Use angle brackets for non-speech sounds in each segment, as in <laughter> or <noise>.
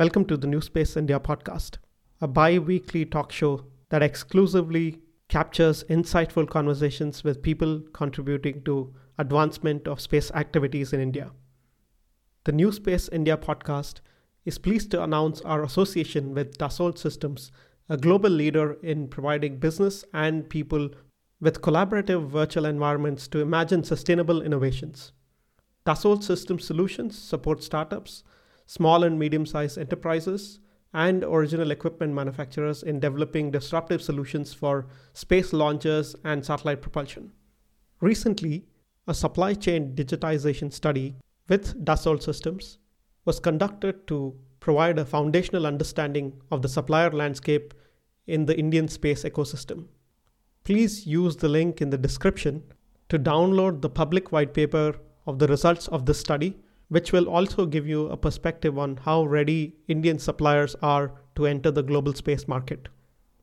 Welcome to the New Space India podcast, a bi weekly talk show that exclusively captures insightful conversations with people contributing to advancement of space activities in India. The New Space India podcast is pleased to announce our association with Dassault Systems, a global leader in providing business and people with collaborative virtual environments to imagine sustainable innovations. Dassault Systems Solutions support startups small and medium sized enterprises, and original equipment manufacturers in developing disruptive solutions for space launches and satellite propulsion. Recently, a supply chain digitization study with Dassault Systems was conducted to provide a foundational understanding of the supplier landscape in the Indian space ecosystem. Please use the link in the description to download the public white paper of the results of this study which will also give you a perspective on how ready Indian suppliers are to enter the global space market.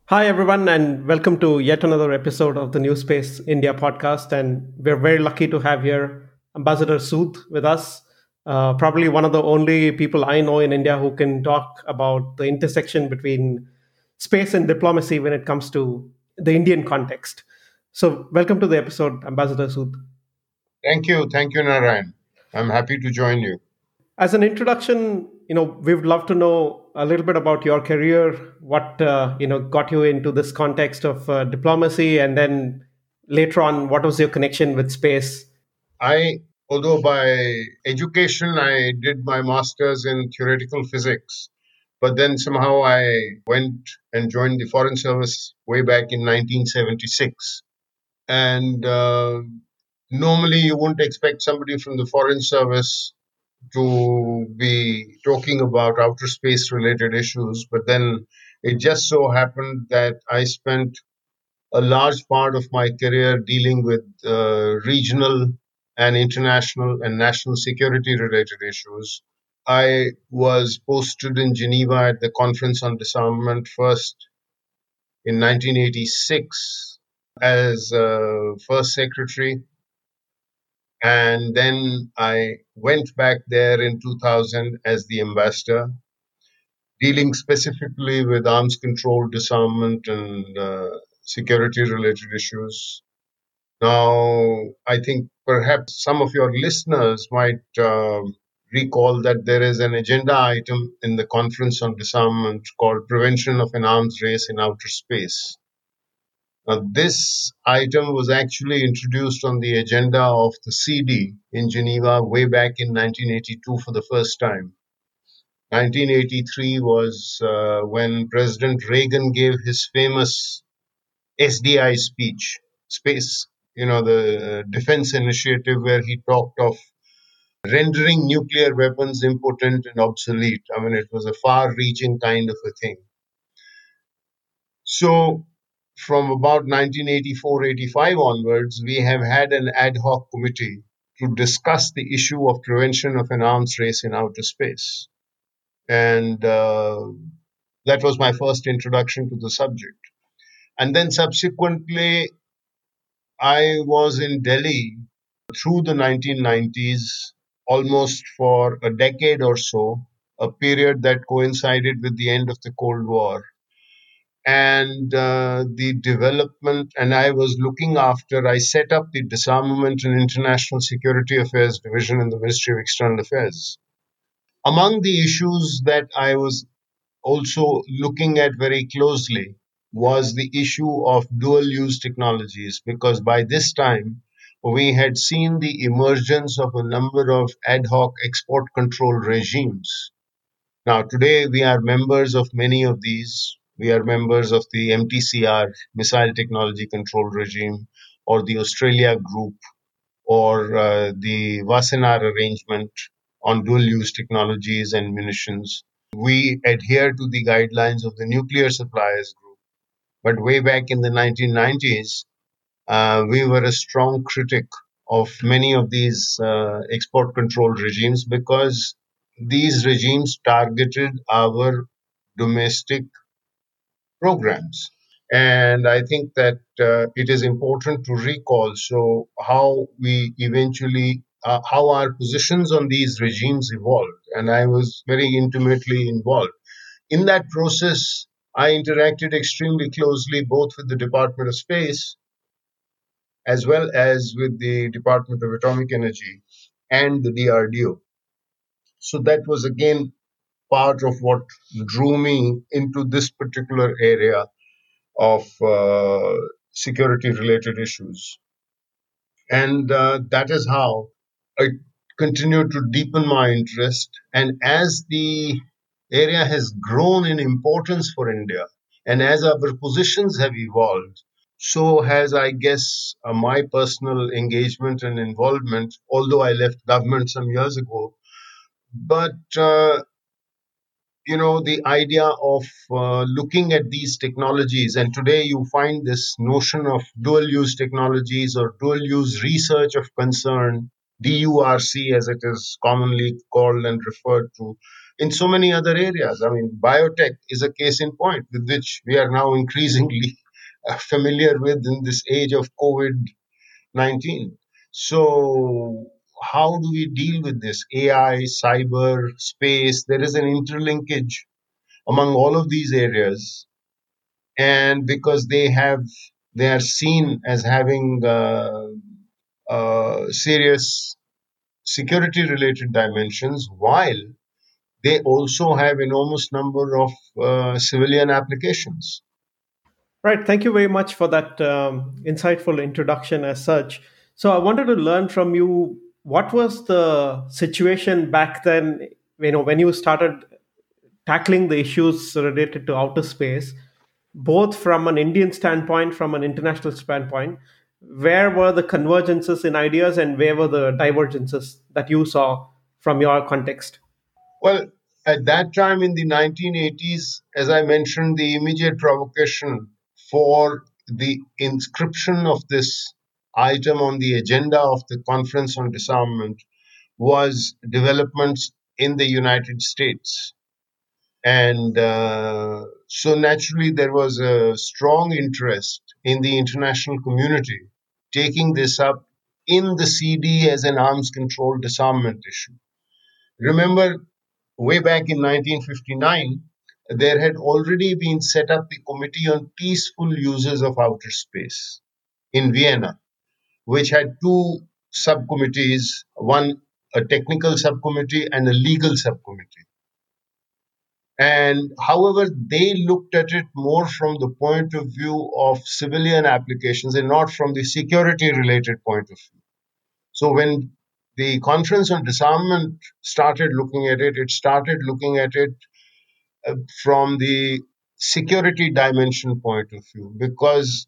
Hi, everyone, and welcome to yet another episode of the New Space India podcast. And we're very lucky to have here Ambassador Sood with us. Uh, probably one of the only people I know in India who can talk about the intersection between space and diplomacy when it comes to the Indian context. So, welcome to the episode, Ambassador Sood. Thank you. Thank you, Narayan. I'm happy to join you. As an introduction, you know, we would love to know a little bit about your career, what uh, you know got you into this context of uh, diplomacy, and then later on, what was your connection with space? I, although by education I did my master's in theoretical physics, but then somehow I went and joined the Foreign Service way back in 1976, and uh, normally you wouldn't expect somebody from the foreign service to be talking about outer space related issues but then it just so happened that i spent a large part of my career dealing with uh, regional and international and national security related issues. I was posted in geneva at the conference on disarmament first in 1986 as uh, first secretary and then I went back there in 2000 as the ambassador, dealing specifically with arms control, disarmament, and uh, security related issues. Now, I think perhaps some of your listeners might uh, recall that there is an agenda item in the Conference on Disarmament called Prevention of an Arms Race in Outer Space. Now, this item was actually introduced on the agenda of the CD in Geneva way back in 1982 for the first time. 1983 was uh, when President Reagan gave his famous SDI speech, space, you know, the defense initiative, where he talked of rendering nuclear weapons impotent and obsolete. I mean, it was a far reaching kind of a thing. So, from about 1984-85 onwards, we have had an ad hoc committee to discuss the issue of prevention of an arms race in outer space. And uh, that was my first introduction to the subject. And then subsequently, I was in Delhi through the 1990s, almost for a decade or so, a period that coincided with the end of the Cold War and uh, the development and i was looking after i set up the disarmament and international security affairs division in the ministry of external affairs. Among the issues that i was also looking at very closely was the issue of dual use technologies because by this time we had seen the emergence of a number of ad hoc export control regimes. Now today we are members of many of these we are members of the MTCR, Missile Technology Control Regime, or the Australia Group, or uh, the Wassenaar Arrangement on dual use technologies and munitions. We adhere to the guidelines of the Nuclear Suppliers Group. But way back in the 1990s, uh, we were a strong critic of many of these uh, export control regimes because these regimes targeted our domestic programs. And I think that uh, it is important to recall so how we eventually uh, how our positions on these regimes evolved. And I was very intimately involved. In that process, I interacted extremely closely both with the Department of Space as well as with the Department of Atomic Energy and the DRDO. So that was again part of what drew me into this particular area of uh, security related issues. And uh, that is how I continued to deepen my interest. And as the area has grown in importance for India, and as our positions have evolved, so has, I guess, uh, my personal engagement and involvement, although I left government some years ago. But uh, you know the idea of uh, looking at these technologies. And today you find this notion of dual use technologies or dual use research of concern DURC as it is commonly called and referred to in so many other areas. I mean biotech is a case in point with which we are now increasingly <laughs> familiar with in this age of covid 19 so how do we deal with this AI, cyber, space? There is an interlinkage among all of these areas, and because they have they are seen as having uh, uh, serious security related dimensions, while they also have enormous number of uh, civilian applications. Right. Thank you very much for that um, insightful introduction as such. So I wanted to learn from you what was the situation back then you know when you started tackling the issues related to outer space both from an indian standpoint from an international standpoint where were the convergences in ideas and where were the divergences that you saw from your context? Well at that time in the 1980s as i mentioned the immediate provocation for the inscription of this item on the agenda of the Conference on Disarmament was developments in the United States. And uh, so naturally, there was a strong interest in the international community taking this up in the CD as an arms control disarmament issue. Remember, way back in 1959, there had already been set up the Committee on Peaceful Uses of Outer Space in Vienna which had two subcommittees one a technical subcommittee and a legal subcommittee. And however, they looked at it more from the point of view of civilian applications and not from the security related point of view. So when the conference on disarmament started looking at it, it started looking at it uh, from the security dimension point of view because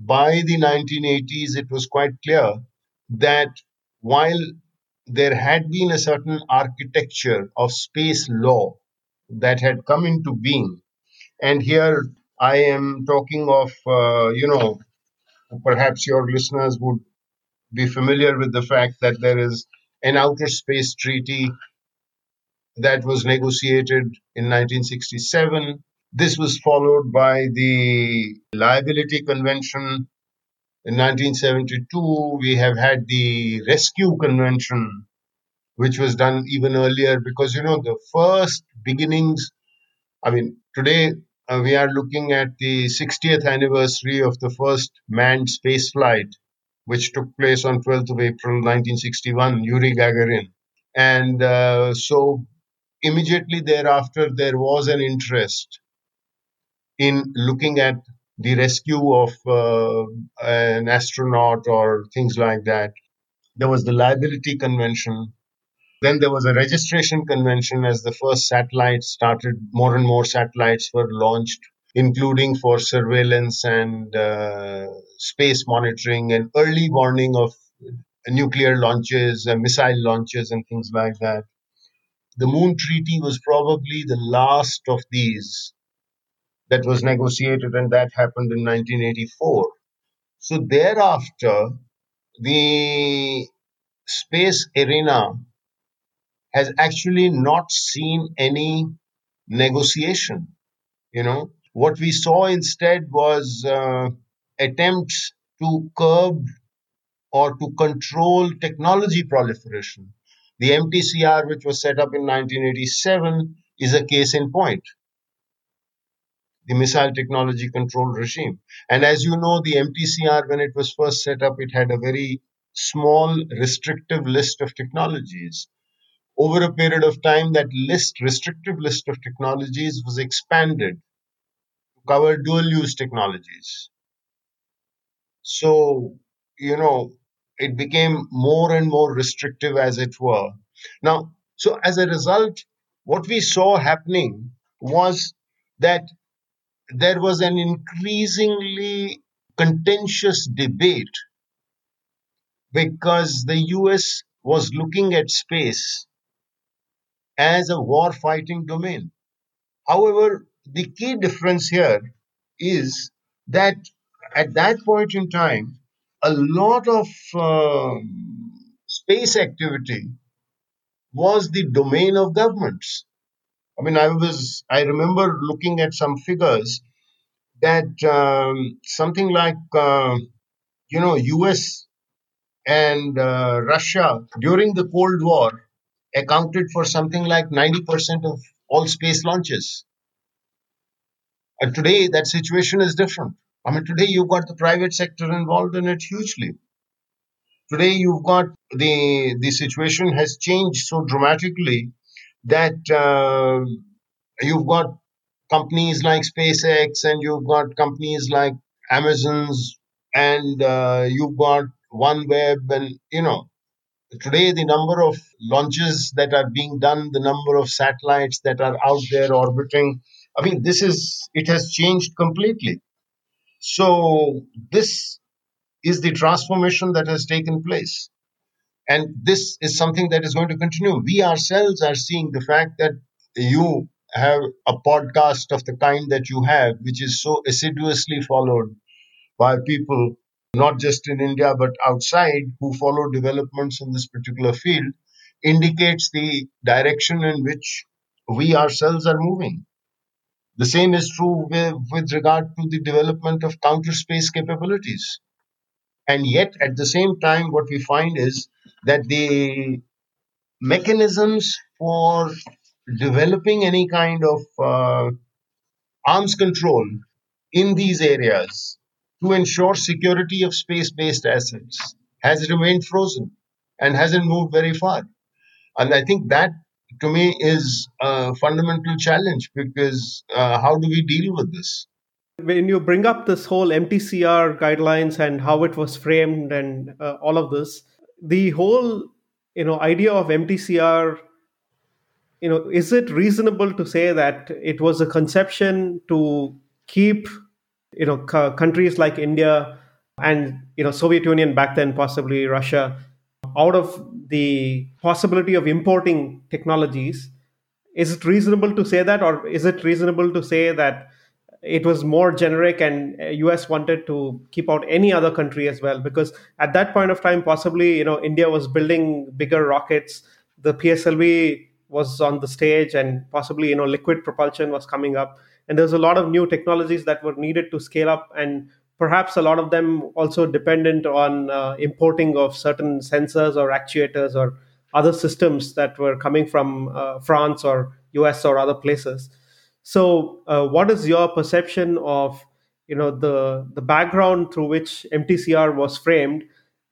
by the 1980s, it was quite clear that while there had been a certain architecture of space law that had come into being, and here I am talking of, uh, you know, perhaps your listeners would be familiar with the fact that there is an outer space treaty that was negotiated in 1967 this was followed by the Liability Convention in 1972. We have had the Rescue Convention, which was done even earlier because, you know, the first beginnings, I mean, today uh, we are looking at the 60th anniversary of the first manned space flight, which took place on 12th of April 1961, Yuri Gagarin. And uh, so immediately thereafter, there was an interest in looking at the rescue of uh, an astronaut or things like that. There was the liability convention. Then there was a registration convention as the first satellites started, more and more satellites were launched, including for surveillance and uh, space monitoring and early warning of nuclear launches and missile launches and things like that. The Moon Treaty was probably the last of these that was negotiated, and that happened in 1984. So thereafter, the space arena has actually not seen any negotiation. You know, what we saw instead was uh, attempts to curb or to control technology proliferation. The MTCR, which was set up in 1987, is a case in point. The Missile Technology Control Regime. And as you know, the MTCR, when it was first set up, it had a very small, restrictive list of technologies. Over a period of time, that list, restrictive list of technologies, was expanded to cover dual use technologies. So, you know, it became more and more restrictive as it were. Now, so as a result, what we saw happening was that there was an increasingly contentious debate because the US was looking at space as a war fighting domain. However, the key difference here is that at that point in time, a lot of uh, space activity was the domain of governments. I mean, I was, I remember looking at some figures that um, something like, uh, you know, US and uh, Russia during the Cold War accounted for something like 90% of all space launches. And today, that situation is different. I mean, today you've got the private sector involved in it hugely. Today you've got the the situation has changed so dramatically that uh, you've got companies like SpaceX and you've got companies like Amazon's and uh, you've got OneWeb and you know today the number of launches that are being done, the number of satellites that are out there orbiting. I mean, this is it has changed completely. So, this is the transformation that has taken place. And this is something that is going to continue. We ourselves are seeing the fact that you have a podcast of the kind that you have, which is so assiduously followed by people, not just in India, but outside, who follow developments in this particular field, indicates the direction in which we ourselves are moving. The same is true with, with regard to the development of counter space capabilities. And yet, at the same time, what we find is that the mechanisms for developing any kind of uh, arms control in these areas to ensure security of space based assets has remained frozen and hasn't moved very far. And I think that to me is a fundamental challenge because uh, how do we deal with this? When you bring up this whole MTCR guidelines and how it was framed and uh, all of this, the whole you know idea of MTCR, you know, is it reasonable to say that it was a conception to keep you know countries like India and you know Soviet Union back then, possibly Russia, out of the possibility of importing technologies? Is it reasonable to say that or is it reasonable to say that it was more generic and us wanted to keep out any other country as well because at that point of time possibly you know india was building bigger rockets the pslv was on the stage and possibly you know liquid propulsion was coming up and there's a lot of new technologies that were needed to scale up and perhaps a lot of them also dependent on uh, importing of certain sensors or actuators or other systems that were coming from uh, France or US or other places. So, uh, what is your perception of you know the the background through which MTCR was framed,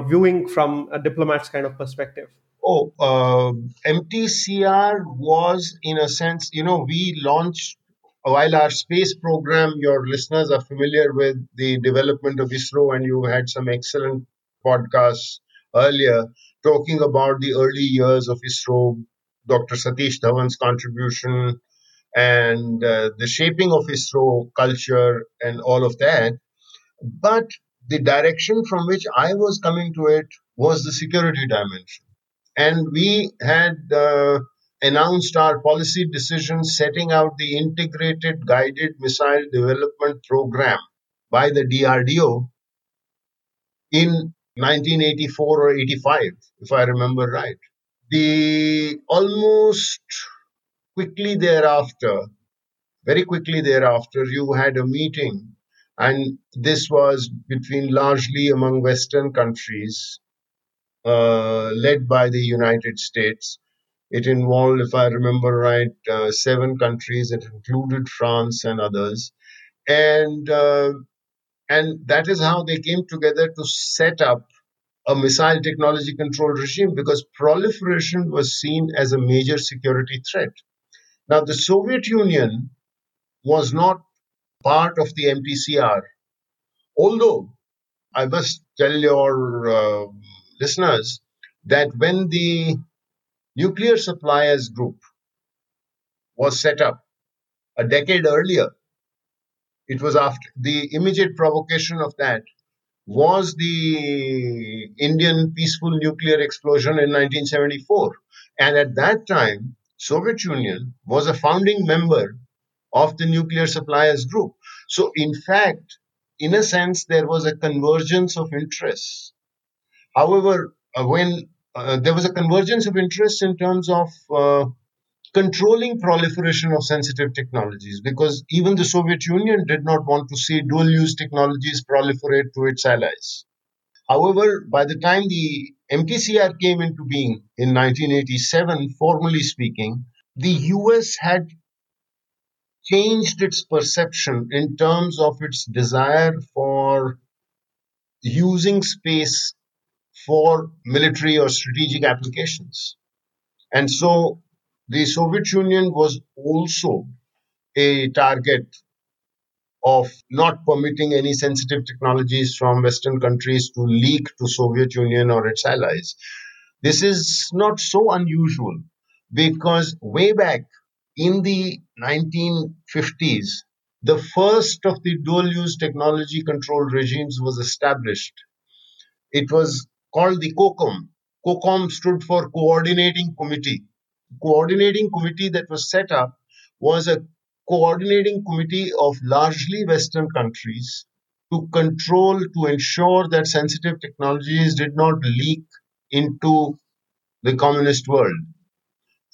viewing from a diplomat's kind of perspective? Oh, uh, MTCR was in a sense, you know, we launched while our space program, your listeners are familiar with the development of ISRO, and you had some excellent podcasts earlier talking about the early years of ISRO, Dr. Satish Dhawan's contribution, and uh, the shaping of ISRO culture and all of that. But the direction from which I was coming to it was the security dimension. And we had uh, announced our policy decision setting out the Integrated Guided Missile Development Program by the DRDO in 1984 or 85, if I remember right. The almost quickly thereafter, very quickly thereafter, you had a meeting, and this was between largely among Western countries uh, led by the United States. It involved, if I remember right, uh, seven countries. It included France and others, and uh, and that is how they came together to set up a missile technology control regime because proliferation was seen as a major security threat. Now, the Soviet Union was not part of the MTCR, although I must tell your uh, listeners that when the Nuclear Suppliers Group was set up a decade earlier, it was after the immediate provocation of that was the Indian peaceful nuclear explosion in 1974. And at that time, Soviet Union was a founding member of the nuclear suppliers group. So in fact, in a sense, there was a convergence of interests. However, uh, when uh, there was a convergence of interests in terms of uh, controlling proliferation of sensitive technologies because even the Soviet Union did not want to see dual use technologies proliferate to its allies. However, by the time the MTCR came into being in 1987, formally speaking, the US had changed its perception in terms of its desire for using space for military or strategic applications. And so the Soviet Union was also a target of not permitting any sensitive technologies from Western countries to leak to Soviet Union or its allies. This is not so unusual because way back in the 1950s, the first of the dual use technology control regimes was established. It was called the COCOM. COCOM stood for Coordinating Committee coordinating committee that was set up was a coordinating committee of largely Western countries to control, to ensure that sensitive technologies did not leak into the communist world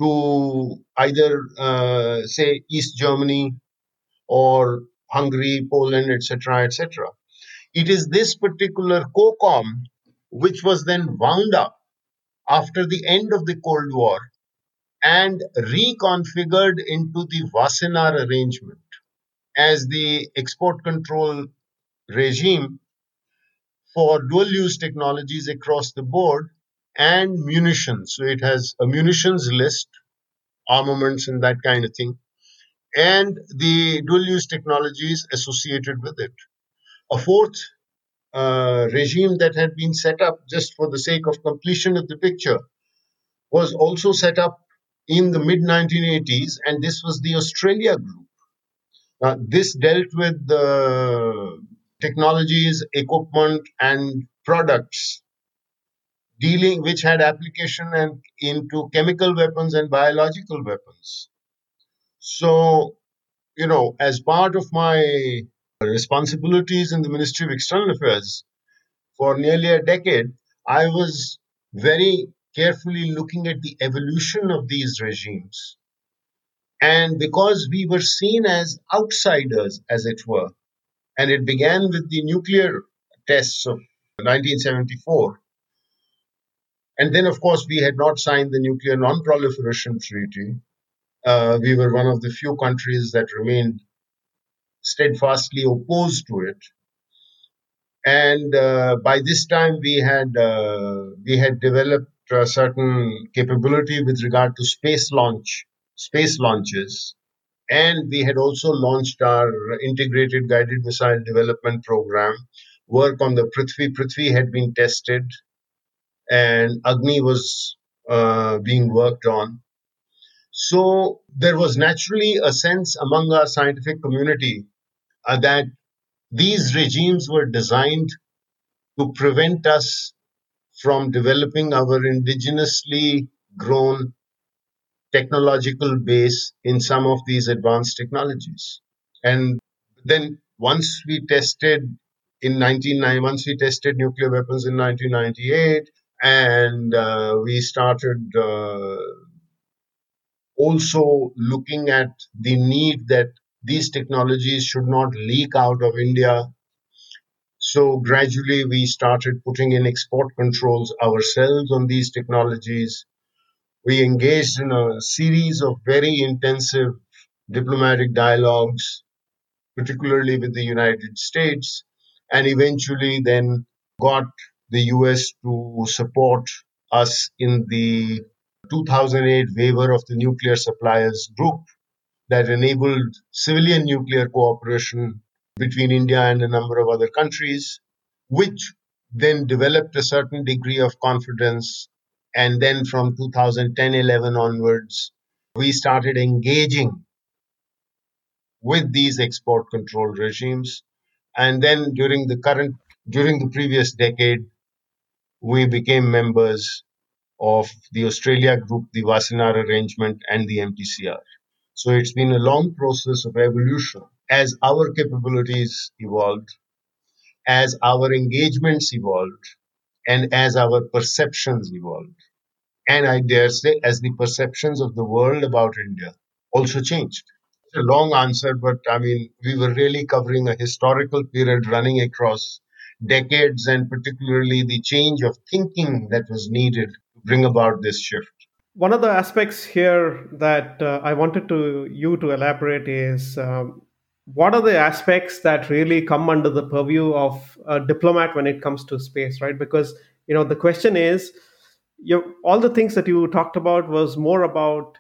to either, uh, say, East Germany or Hungary, Poland, etc., etc. It is this particular COCOM which was then wound up after the end of the Cold War and reconfigured into the Wassenaar arrangement as the export control regime for dual use technologies across the board and munitions. So it has a munitions list, armaments, and that kind of thing, and the dual use technologies associated with it. A fourth uh, regime that had been set up just for the sake of completion of the picture was also set up in the mid 1980s, and this was the Australia group. Uh, this dealt with the technologies, equipment, and products dealing which had application and into chemical weapons and biological weapons. So, you know, as part of my responsibilities in the Ministry of External Affairs for nearly a decade, I was very carefully looking at the evolution of these regimes. And because we were seen as outsiders, as it were, and it began with the nuclear tests of 1974. And then, of course, we had not signed the Nuclear Non Proliferation Treaty. Uh, we were one of the few countries that remained steadfastly opposed to it. And uh, by this time, we had uh, we had developed a certain capability with regard to space launch, space launches. And we had also launched our integrated guided missile development program. Work on the Prithvi. Prithvi had been tested, and Agni was uh, being worked on. So there was naturally a sense among our scientific community uh, that these regimes were designed to prevent us from developing our indigenously grown technological base in some of these advanced technologies. And then once we tested in 1990, once we tested nuclear weapons in 1998, and uh, we started uh, also looking at the need that these technologies should not leak out of India So gradually we started putting in export controls ourselves on these technologies. We engaged in a series of very intensive diplomatic dialogues, particularly with the United States, and eventually then got the US to support us in the 2008 waiver of the nuclear suppliers group that enabled civilian nuclear cooperation between India and a number of other countries, which then developed a certain degree of confidence. And then from 2010 11 onwards, we started engaging with these export control regimes. And then during the current, during the previous decade, we became members of the Australia Group, the Wassenaar Arrangement, and the MTCR. So it's been a long process of evolution as our capabilities evolved, as our engagements evolved, and as our perceptions evolved. And I dare say, as the perceptions of the world about India also changed. It's a long answer, but I mean, we were really covering a historical period running across decades and particularly the change of thinking that was needed to bring about this shift. One of the aspects here that uh, I wanted to you to elaborate is um, what are the aspects that really come under the purview of a diplomat when it comes to space, right? Because you know the question is, you all the things that you talked about was more about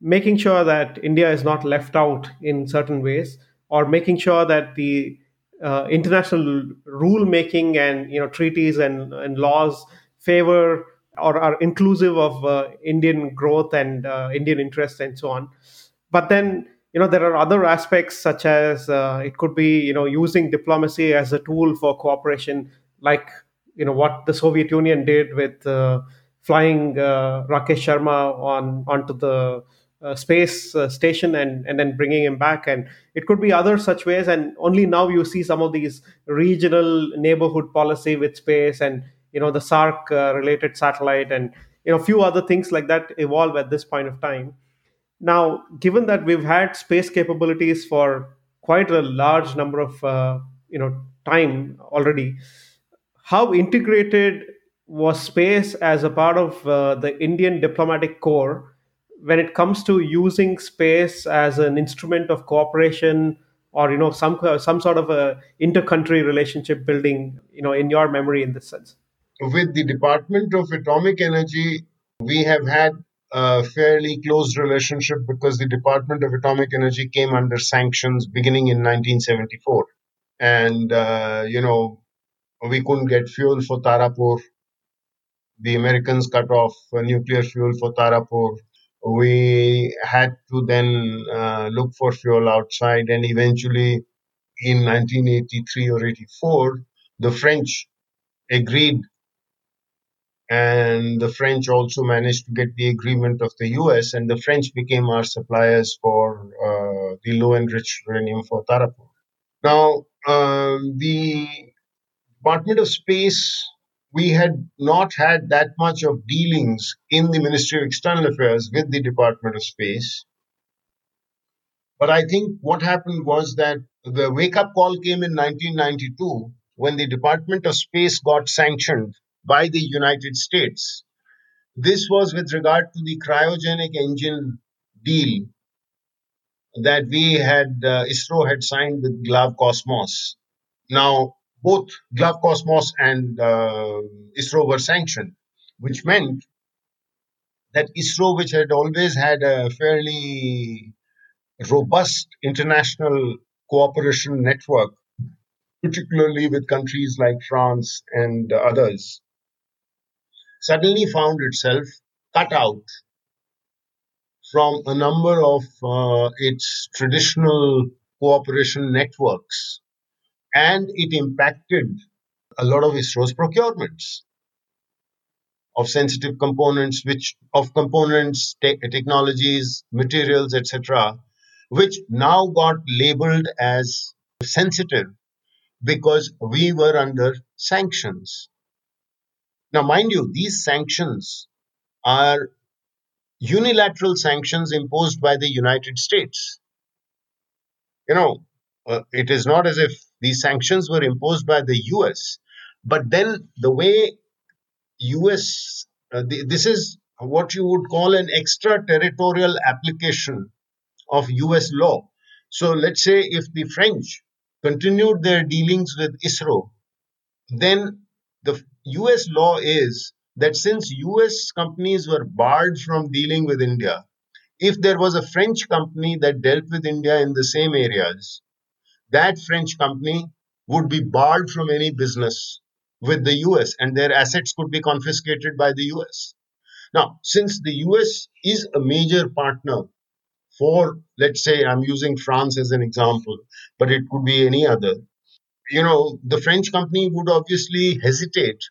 making sure that India is not left out in certain ways, or making sure that the uh, international rule making and you know treaties and, and laws favor or are inclusive of uh, Indian growth and uh, Indian interests and so on. But then you know there are other aspects such as uh, it could be you know using diplomacy as a tool for cooperation like you know what the soviet union did with uh, flying uh, rakesh sharma on onto the uh, space uh, station and and then bringing him back. And it could be other such ways. And only now you see some of these regional neighborhood policy with space and you know the SAARC uh, related satellite and you know a few other things like that evolve at this point of time now, given that we've had space capabilities for quite a large number of uh, you know time already, how integrated was space as a part of uh, the Indian diplomatic corps when it comes to using space as an instrument of cooperation or you know some some sort of a inter-country relationship building you know in your memory in this sense? With the department of atomic energy we have had a fairly close relationship because the Department of Atomic Energy came under sanctions beginning in 1974. And, uh, you know, we couldn't get fuel for Tarapur. The Americans cut off nuclear fuel for Tarapur. We had to then uh, look for fuel outside, and eventually in 1983 or 84, the French agreed and the French also managed to get the agreement of the US, and the French became our suppliers for uh, the low enriched uranium for Tarapur. Now, um, the Department of Space, we had not had that much of dealings in the Ministry of External Affairs with the Department of Space. But I think what happened was that the wake up call came in 1992 when the Department of Space got sanctioned by the United States. This was with regard to the cryogenic engine deal that we had, uh, ISRO had signed with Glavkosmos. Now, both Glavkosmos and uh, ISRO were sanctioned, which meant that ISRO, which had always had a fairly robust international cooperation network, particularly with countries like France and others, suddenly found itself cut out from a number of uh, its traditional cooperation networks and it impacted a lot of ISRO's procurements of sensitive components, which of components, te- technologies, materials, etc., which now got labeled as sensitive because we were under sanctions. Now, mind you, these sanctions are unilateral sanctions imposed by the United States. You know, uh, it is not as if these sanctions were imposed by the US. But then the way US, uh, the, this is what you would call an extraterritorial application of US law. So let's say if the French continued their dealings with ISRO, then the US law is that since US companies were barred from dealing with India, if there was a French company that dealt with India in the same areas, that French company would be barred from any business with the US and their assets could be confiscated by the US. Now, since the US is a major partner for, let's say, I'm using France as an example, but it could be any other, you know, the French company would obviously hesitate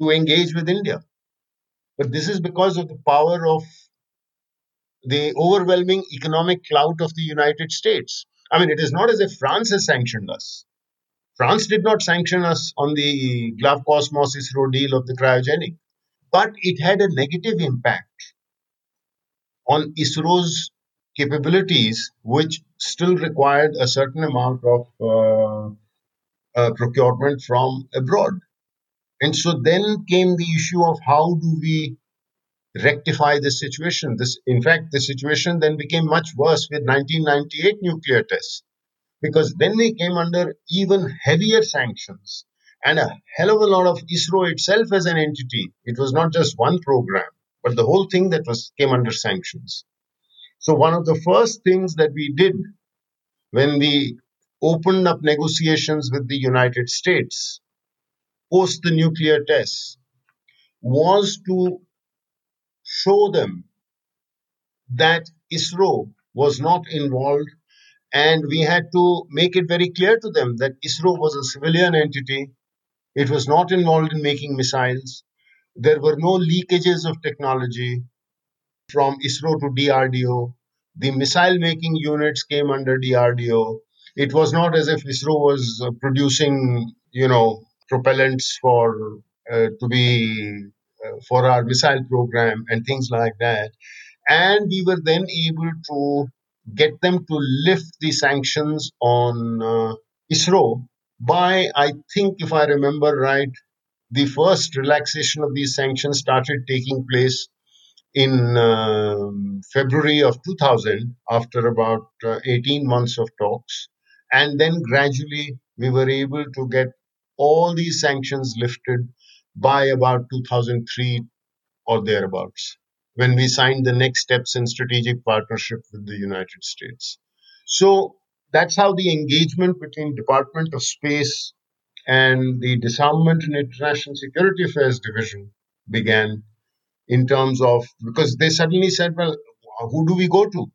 to engage with India. But this is because of the power of the overwhelming economic clout of the United States. I mean, it is not as if France has sanctioned us. France did not sanction us on the Glove Glavkosmos ISRO deal of the cryogenic, but it had a negative impact on ISRO's capabilities, which still required a certain amount of uh, uh, procurement from abroad. And so then came the issue of how do we rectify this situation. This, in fact, the situation then became much worse with 1998 nuclear tests, because then we came under even heavier sanctions and a hell of a lot of ISRO itself as an entity. It was not just one program, but the whole thing that was came under sanctions. So one of the first things that we did when we opened up negotiations with the United States post the nuclear tests was to show them that ISRO was not involved and we had to make it very clear to them that ISRO was a civilian entity. It was not involved in making missiles. There were no leakages of technology from ISRO to DRDO. The missile making units came under DRDO. It was not as if ISRO was uh, producing, you know, propellants for uh, to be uh, for our missile program and things like that. And we were then able to get them to lift the sanctions on uh, ISRO by, I think, if I remember right, the first relaxation of these sanctions started taking place in uh, February of 2000 after about uh, 18 months of talks. And then gradually we were able to get all these sanctions lifted by about 2003 or thereabouts when we signed the next steps in strategic partnership with the United States. So that's how the engagement between Department of Space and the Disarmament and International Security Affairs Division began in terms of because they suddenly said, well, who do we go to?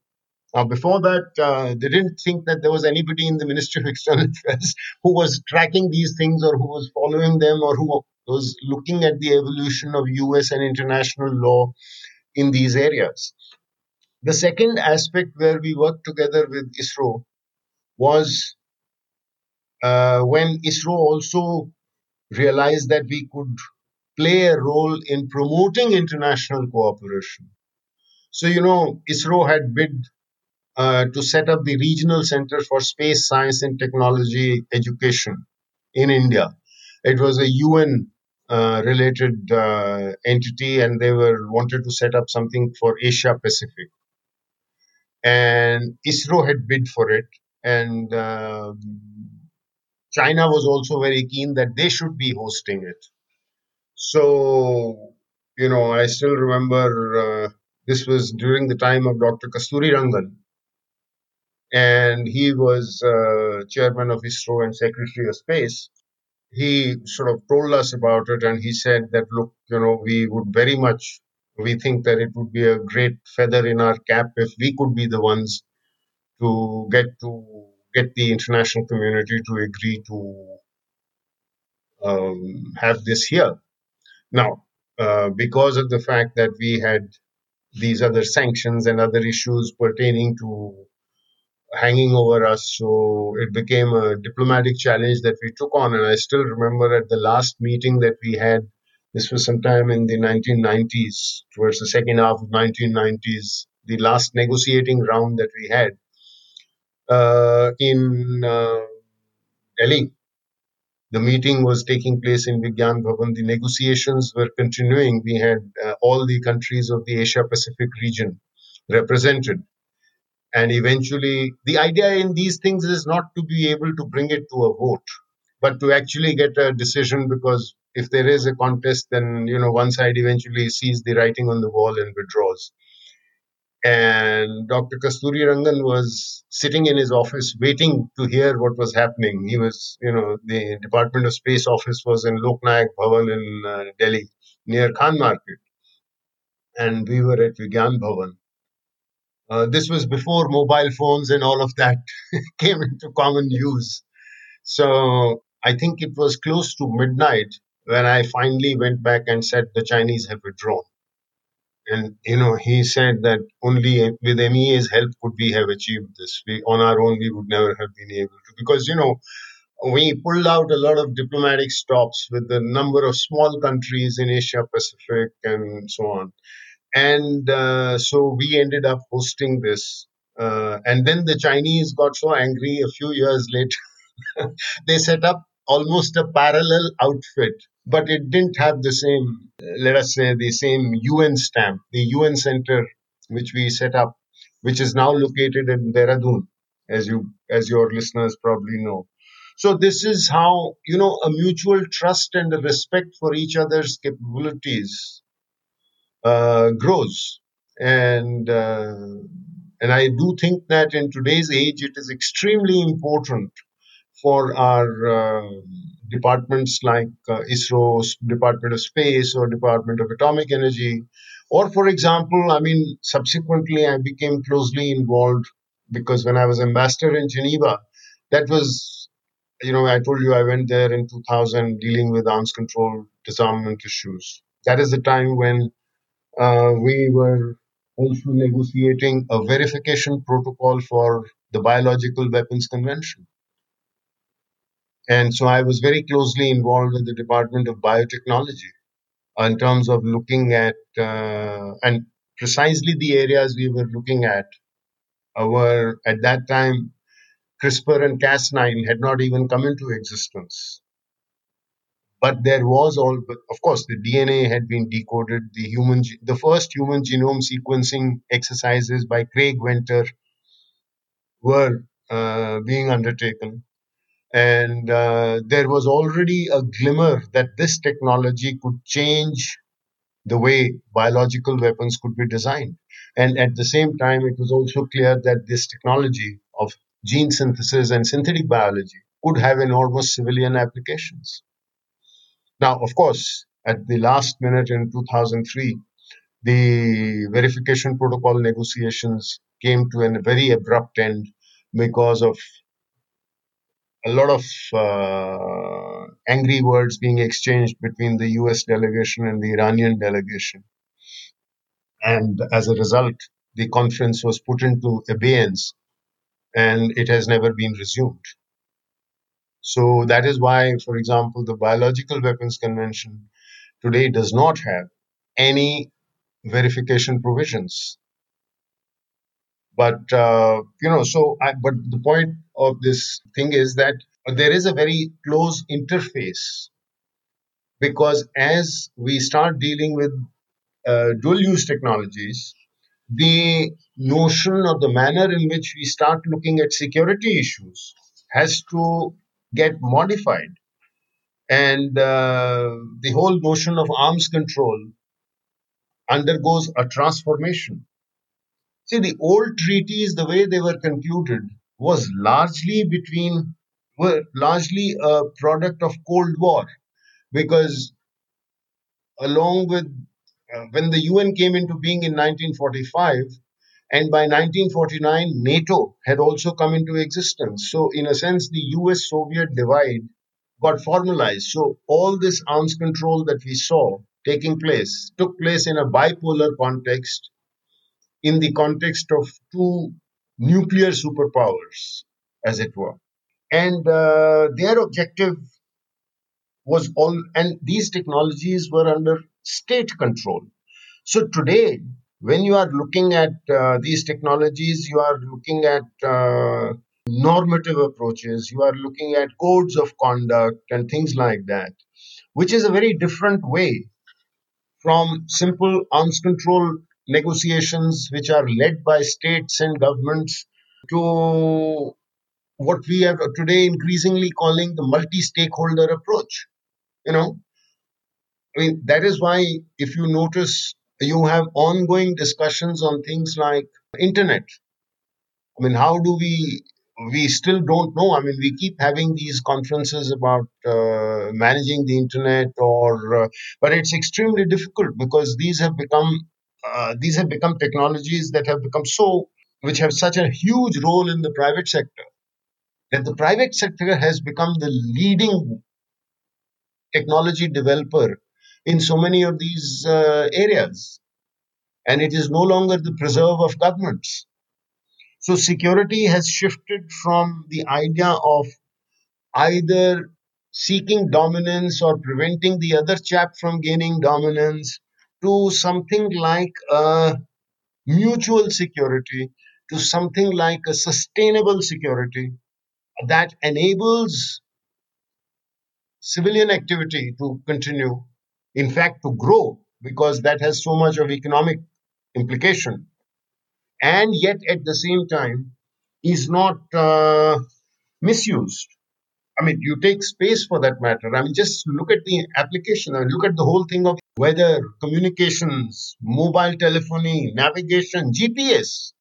Now, before that, uh, they didn't think that there was anybody in the Ministry of External <laughs> Affairs who was tracking these things or who was following them or who was looking at the evolution of US and international law in these areas. The second aspect where we worked together with ISRO was uh, when ISRO also realized that we could play a role in promoting international cooperation. So, you know, ISRO had bid uh, to set up the Regional Center for Space Science and Technology Education in India. It was a UN uh, related uh, entity, and they were wanted to set up something for Asia Pacific. And ISRO had bid for it, and um, China was also very keen that they should be hosting it. So, you know, I still remember uh, this was during the time of Dr. Kasturirangan, and he was uh, chairman of ISRO and secretary of space he sort of told us about it and he said that look you know we would very much we think that it would be a great feather in our cap if we could be the ones to get to get the international community to agree to um, have this here now uh, because of the fact that we had these other sanctions and other issues pertaining to hanging over us. So it became a diplomatic challenge that we took on. And I still remember at the last meeting that we had, this was sometime in the 1990s, towards the second half of 1990s, the last negotiating round that we had. Uh, in uh, Delhi. The meeting was taking place in Vigyan Bhavan. The negotiations were continuing. We had uh, all the countries of the Asia Pacific region represented. And eventually, the idea in these things is not to be able to bring it to a vote, but to actually get a decision because if there is a contest, then you know one side eventually sees the writing on the wall and withdraws. And Dr. Kasturirangan was sitting in his office waiting to hear what was happening. He was, you know, the Department of Space office was in Loknayak Bhavan in uh, Delhi near Khan Market. And we were at Vigyan Bhavan. Uh, this was before mobile phones and all of that <laughs> came into common use. So I think it was close to midnight when I finally went back and said the Chinese have withdrawn. And you know, he said that only with MEA's help could we have achieved this. We on our own we would never have been able to because you know we pulled out a lot of diplomatic stops with the number of small countries in Asia Pacific and so on. And uh, so we ended up hosting this. Uh, and then the Chinese got so angry a few years later. <laughs> they set up almost a parallel outfit, but it didn't have the same, let us say, the same UN stamp, the UN center which we set up, which is now located in Dehradun, as you as your listeners probably know. So this is how you know a mutual trust and a respect for each other's capabilities uh, grows, and uh, and I do think that in today's age it is extremely important for our uh, departments like uh, ISRO, Department of Space, or Department of Atomic Energy. Or, for example, I mean, subsequently I became closely involved because when I was ambassador in Geneva, that was, you know, I told you I went there in 2000 dealing with arms control disarmament issues. That is the time when uh, we were also negotiating a verification protocol for the Biological Weapons Convention. And so I was very closely involved with the Department of Biotechnology in terms of looking at, uh, and precisely the areas we were looking at were at that time CRISPR and Cas9 had not even come into existence. But there was all, of course, the DNA had been decoded. The human, the first human genome sequencing exercises by Craig Venter were uh, being undertaken and uh, there was already a glimmer that this technology could change the way biological weapons could be designed. And at the same time, it was also clear that this technology of gene synthesis and synthetic biology could have enormous civilian applications. Now, of course, at the last minute in 2003, the verification protocol negotiations came to a very abrupt end because of a lot of uh, angry words being exchanged between the US delegation and the Iranian delegation. And as a result, the conference was put into abeyance and it has never been resumed. So that is why, for example, the Biological Weapons Convention today does not have any verification provisions. But uh, you know, so I, but the point of this thing is that there is a very close interface because as we start dealing with uh, dual use technologies, the notion or the manner in which we start looking at security issues has to get modified. And uh, the whole notion of arms control undergoes a transformation. See, the old treaties, the way they were concluded, was largely between were largely a product of Cold War, because along with uh, when the UN came into being in 1945, and by 1949 NATO had also come into existence. So in a sense, the US-Soviet divide got formalized. So all this arms control that we saw taking place took place in a bipolar context, in the context of two nuclear superpowers, as it were. And uh, their objective was all, and these technologies were under state control. So today, when you are looking at uh, these technologies, you are looking at uh, normative approaches, you are looking at codes of conduct and things like that, which is a very different way from simple arms control negotiations, which are led by states and governments, to what we are today increasingly calling the multi stakeholder approach. You know, I mean, that is why if you notice, you have ongoing discussions on things like internet. I mean, how do we we still don't know. I mean, we keep having these conferences about uh, managing the internet, or uh, but it's extremely difficult because these have become uh, these have become technologies that have become so which have such a huge role in the private sector that the private sector has become the leading technology developer in so many of these uh, areas, and it is no longer the preserve of governments. So security has shifted from the idea of either seeking dominance or preventing the other chap from gaining dominance to something like a mutual security, to something like a sustainable security that enables civilian activity to continue, in fact, to grow, because that has so much of economic implication and yet at the same time is not uh, misused. I mean, you take space for that matter. I mean, just look at the application. I mean, look at the whole thing of weather, communications, mobile telephony, navigation, GPS.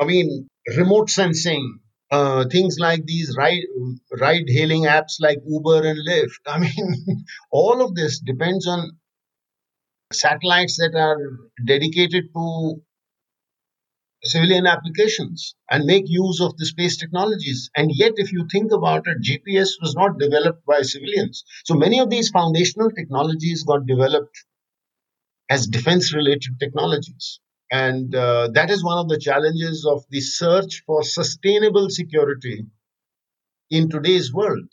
I mean, remote sensing, uh, things like these ride ride hailing apps like Uber and Lyft. I mean, <laughs> all of this depends on satellites that are dedicated to civilian applications and make use of the space technologies. And yet, if you think about it, GPS was not developed by civilians. So many of these foundational technologies got developed as defense related technologies. And uh, that is one of the challenges of the search for sustainable security in today's world.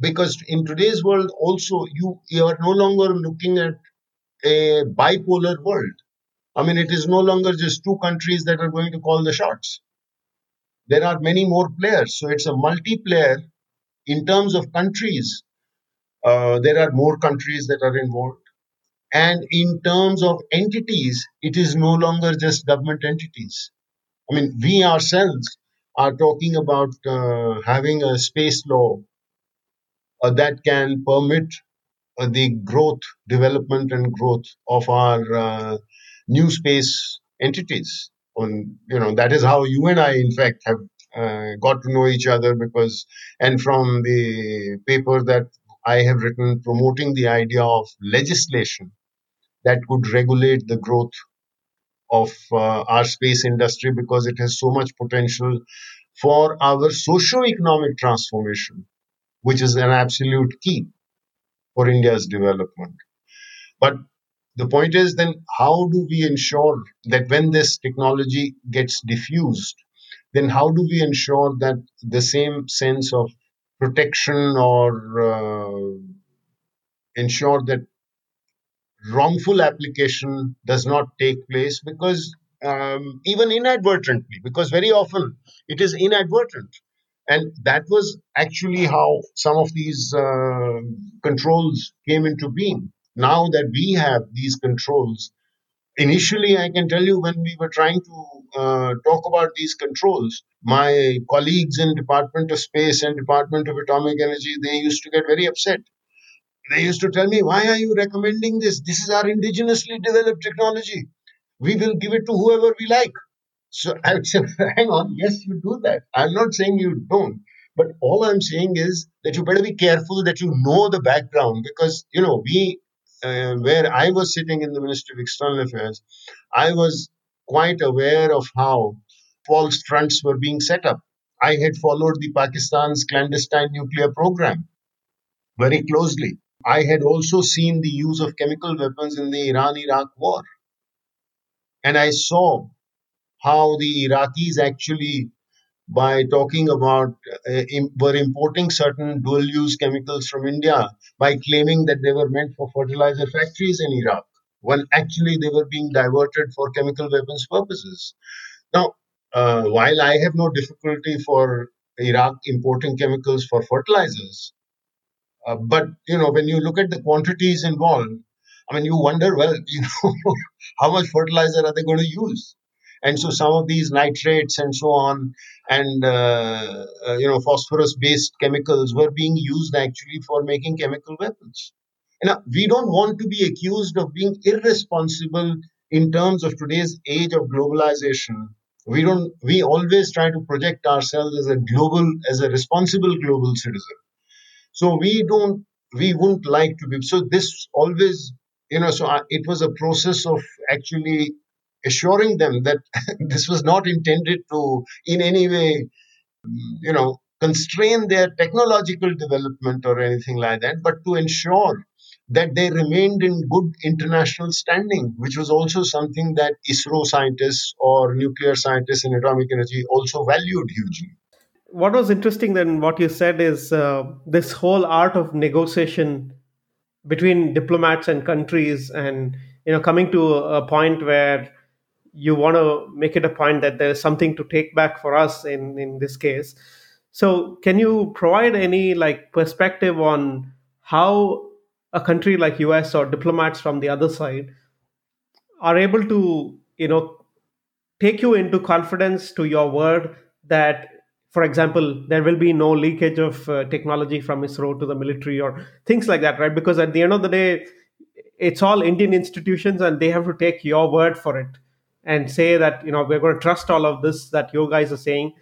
Because in today's world, also, you, you are no longer looking at a bipolar world I mean, it is no longer just two countries that are going to call the shots. There are many more players. So it's a multiplayer in terms of countries. Uh, there are more countries that are involved. And in terms of entities, it is no longer just government entities. I mean, we ourselves are talking about uh, having a space law uh, that can permit uh, the growth, development, and growth of our uh, new space entities. On you know that is how you and I, in fact, have uh, got to know each other because, and from the paper that I have written promoting the idea of legislation that could regulate the growth of uh, our space industry because it has so much potential for our socio-economic transformation, which is an absolute key for India's development. But the point is then how do we ensure that when this technology gets diffused then how do we ensure that the same sense of protection or uh, ensure that wrongful application does not take place? Because um, even inadvertently because very often it is inadvertent. And that was actually how some of these uh, controls came into being now that we have these controls, initially, I can tell you when we were trying to uh, talk about these controls, my colleagues in Department of Space and Department of Atomic Energy, they used to get very upset. They used to tell me, why are you recommending this? This is our indigenously developed technology. We will give it to whoever we like. So <laughs> I say, hang on, yes, you do that. I'm not saying you don't. But all I'm saying is that you better be careful that you know the background because, you know, we uh, where I was sitting in the Ministry of External Affairs, I was quite aware of how false fronts were being set up. I had followed the Pakistan's clandestine nuclear program very closely. I had also seen the use of chemical weapons in the Iran Iraq war. And I saw how the Iraqis actually by talking about uh, were importing certain dual use chemicals from India by claiming that they were meant for fertilizer factories in Iraq, when actually they were being diverted for chemical weapons purposes. Now, uh, while I have no difficulty for Iraq importing chemicals for fertilizers, uh, but you know when you look at the quantities involved, I mean you wonder, well, <laughs> you know, how much fertilizer are they going to use? And so some of these nitrates and so on, and uh, uh, you know phosphorus-based chemicals were being used actually for making chemical weapons. Know, we don't want to be accused of being irresponsible in terms of today's age of globalization we don't we always try to project ourselves as a global as a responsible global citizen so we don't we wouldn't like to be so this always you know so I, it was a process of actually assuring them that <laughs> this was not intended to in any way you know constrain their technological development or anything like that but to ensure that they remained in good international standing, which was also something that ISRO scientists or nuclear scientists in atomic energy also valued hugely. What was interesting then, what you said is uh, this whole art of negotiation between diplomats and countries, and you know, coming to a point where you want to make it a point that there's something to take back for us in in this case. So, can you provide any like perspective on how a country like US or diplomats from the other side are able to, you know, take you into confidence to your word that for example there will be no leakage of uh, technology from isro to the military or things like that right because at the end of the day it's all indian institutions and they have to take your word for it and say that you know we're going to trust all of this that you guys are saying.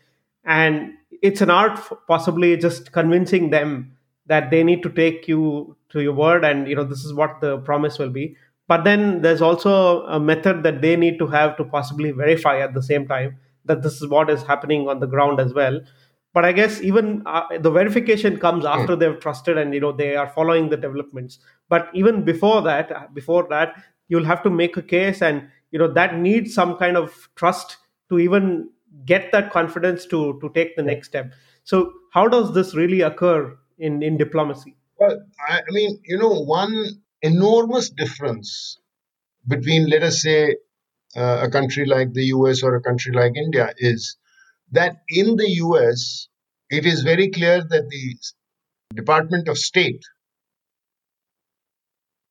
And it's an art possibly just convincing them that they need to take you to your word and you know this is what the promise will be. But then there's also a method that they need to have to possibly verify at the same time that this is what is happening on the ground as well. But i guess even uh, the verification comes hmm. after they've trusted and you know they are following the developments. But even before that uh, before that you'll have to make a case and you know that needs some kind of trust to even get that confidence to to take the next step so how does this really occur in, in diplomacy? Well, I mean, you know, one enormous difference between, let us say, uh, a country like the US or a country like India is that in the US, it is very clear that the Department of State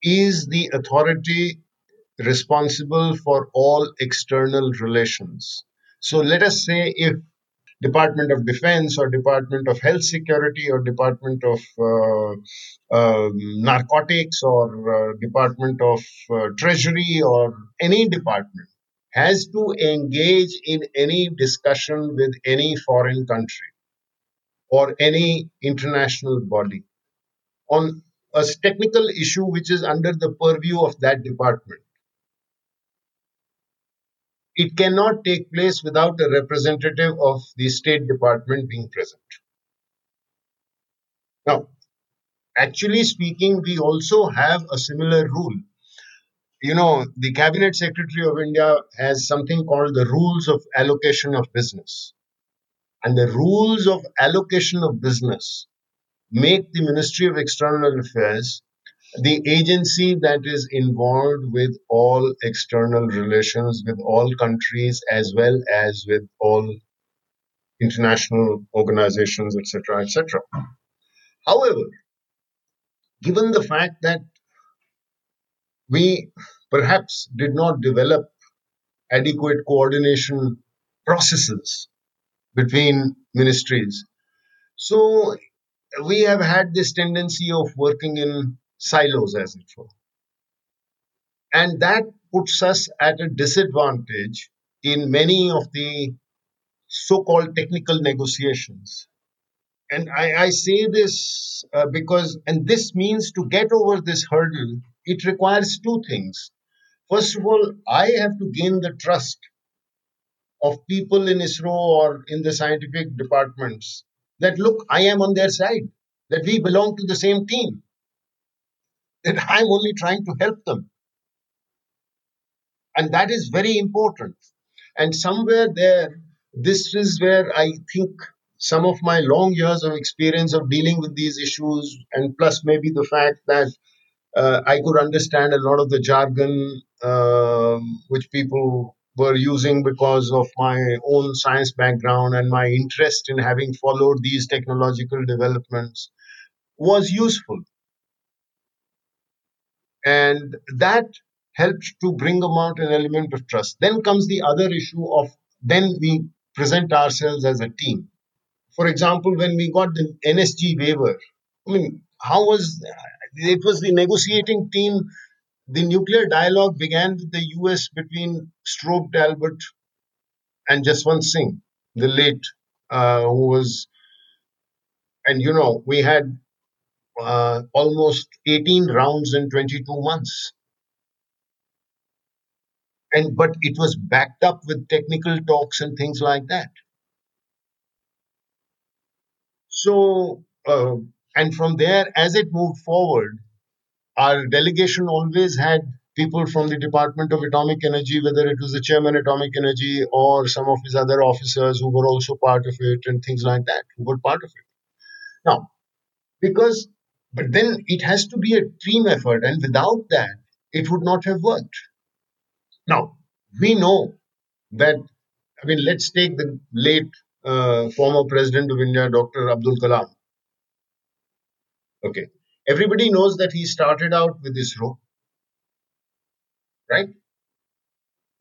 is the authority responsible for all external relations. So let us say if Department of Defense or Department of Health Security or Department of uh, uh, Narcotics or uh, Department of uh, Treasury or any department has to engage in any discussion with any foreign country or any international body on a technical issue which is under the purview of that department it cannot take place without a representative of the State Department being present. Now, actually speaking, we also have a similar rule. You know, the Cabinet Secretary of India has something called the Rules of Allocation of Business. And the rules of allocation of business make the Ministry of External Affairs the agency that is involved with all external relations with all countries as well as with all international organizations etc etc however given the fact that we perhaps did not develop adequate coordination processes between ministries so we have had this tendency of working in silos, as it were. And that puts us at a disadvantage in many of the so called technical negotiations. And I, I say this uh, because, and this means to get over this hurdle, it requires two things. First of all, I have to gain the trust of people in ISRO or in the scientific departments that look, I am on their side, that we belong to the same team that I'm only trying to help them. And that is very important. And somewhere there, this is where I think some of my long years of experience of dealing with these issues, and plus maybe the fact that uh, I could understand a lot of the jargon uh, which people were using because of my own science background and my interest in having followed these technological developments was useful. And that helped to bring about an element of trust. Then comes the other issue of then we present ourselves as a team. For example, when we got the NSG waiver, I mean, how was it was the negotiating team the nuclear dialogue began with the US between Strobe Talbott and Jaswant Singh, the late, uh, who was, and you know, we had uh, almost 18 rounds in 22 months. And but it was backed up with technical talks and things like that. So, uh, and from there, as it moved forward, our delegation always had people from the Department of Atomic Energy, whether it was the chairman Atomic Energy or some of his other officers who were also part of it and things like that, who were part of it. Now, because, but then it has to be a team effort, and without that, it would not have worked. Now, we know that, I mean, let's take the late uh, former president of India, Dr. Abdul Kalam. Okay. Everybody knows that he started out with this ISRO, right?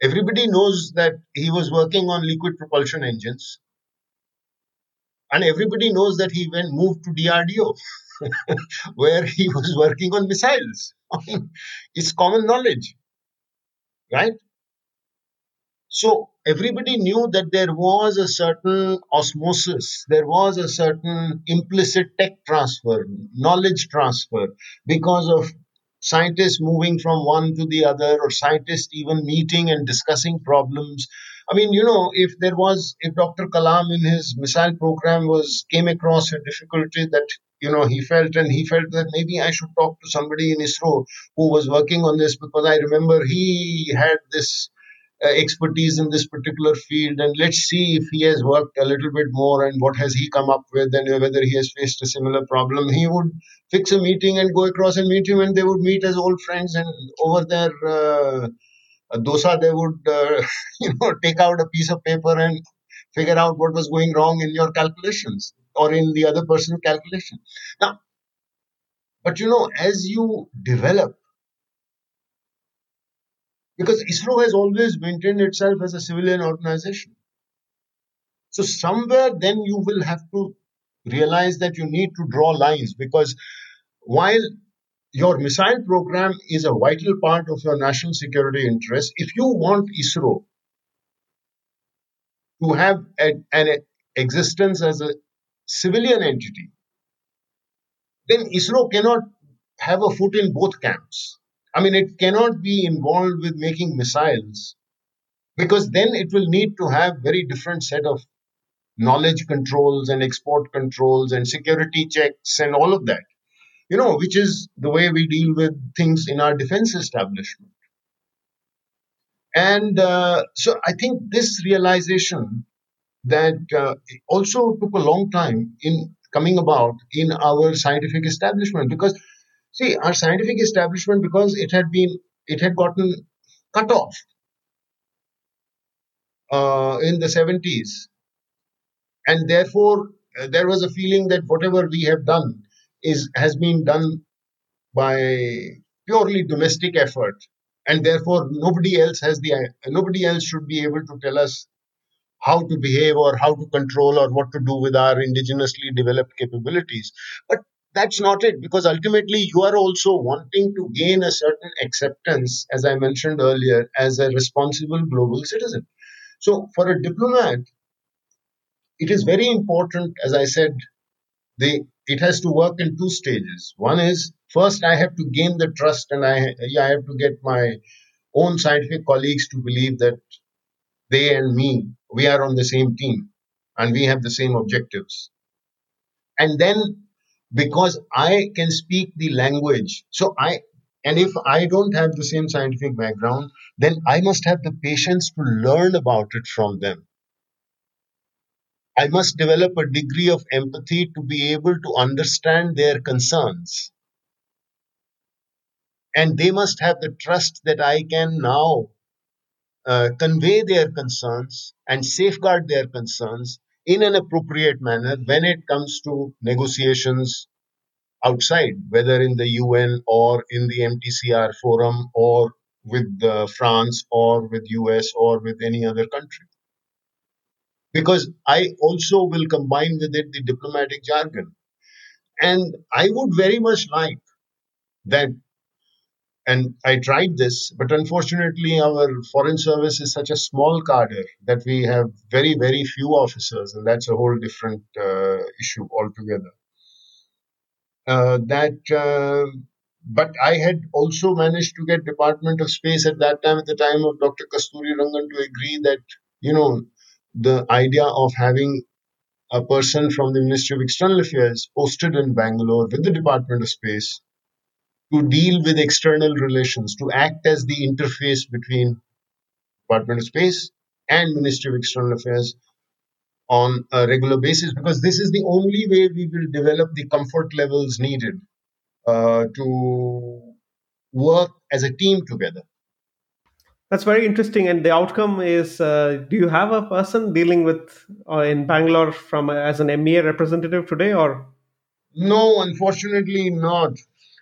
Everybody knows that he was working on liquid propulsion engines. And everybody knows that he went moved to DRDO, <laughs> where he was working on missiles. <laughs> it's common knowledge, right? So everybody knew that there was a certain osmosis, there was a certain implicit tech transfer, knowledge transfer, because of scientists moving from one to the other, or scientists even meeting and discussing problems. I mean, you know, if there was, if Dr. Kalam in his missile program was came across a difficulty that you know he felt, and he felt that maybe I should talk to somebody in ISRO who was working on this because I remember he had this uh, expertise in this particular field and let's see if he has worked a little bit more and what has he come up with and whether he has faced a similar problem. He would fix a meeting and go across and meet him and they would meet as old friends and over their uh, dosa they would uh, <laughs> you know take out a piece of paper and figure out what was going wrong in your calculations or in the other person's calculation now but you know as you develop because ISRO has always maintained itself as a civilian organization. So, somewhere then you will have to realize that you need to draw lines because while your missile program is a vital part of your national security interest, if you want ISRO to have a, an existence as a civilian entity, then ISRO cannot have a foot in both camps. I mean, it cannot be involved with making missiles because then it will need to have very different set of knowledge controls and export controls and security checks and all of that you know which is the way we deal with things in our defense establishment and uh, so i think this realization that uh, also took a long time in coming about in our scientific establishment because See, our scientific establishment, because it had been, it had gotten cut off uh, in the 70s. And therefore, uh, there was a feeling that whatever we have done is has been done by purely domestic effort. And therefore, nobody else has the nobody else should be able to tell us how to behave or how to control or what to do with our indigenously developed capabilities. But that's not it because ultimately you are also wanting to gain a certain acceptance as i mentioned earlier as a responsible global citizen so for a diplomat it is very important as i said the it has to work in two stages one is first i have to gain the trust and i i have to get my own scientific colleagues to believe that they and me we are on the same team and we have the same objectives and then because I can speak the language. So I, and if I don't have the same scientific background, then I must have the patience to learn about it from them. I must develop a degree of empathy to be able to understand their concerns. And they must have the trust that I can now uh, convey their concerns and safeguard their concerns in an appropriate manner when it comes to negotiations outside, whether in the UN or in the MTCR forum or with uh, France or with US or with any other country. Because I also will combine with it the diplomatic jargon. And I would very much like that and I tried this, but unfortunately, our foreign service is such a small cadre that we have very, very few officers, and that's a whole different uh, issue altogether. Uh, that, uh, but I had also managed to get Department of Space at that time, at the time of Dr. Kasturirangan, to agree that you know the idea of having a person from the Ministry of External Affairs posted in Bangalore with the Department of Space to deal with external relations, to act as the interface between Department of Space and Ministry of External Affairs on a regular basis, because this is the only way we will develop the comfort levels needed uh, to work as a team together. That's very interesting. And the outcome is: uh, Do you have a person dealing with uh, in Bangalore from as an MEA representative today, or? No, unfortunately not.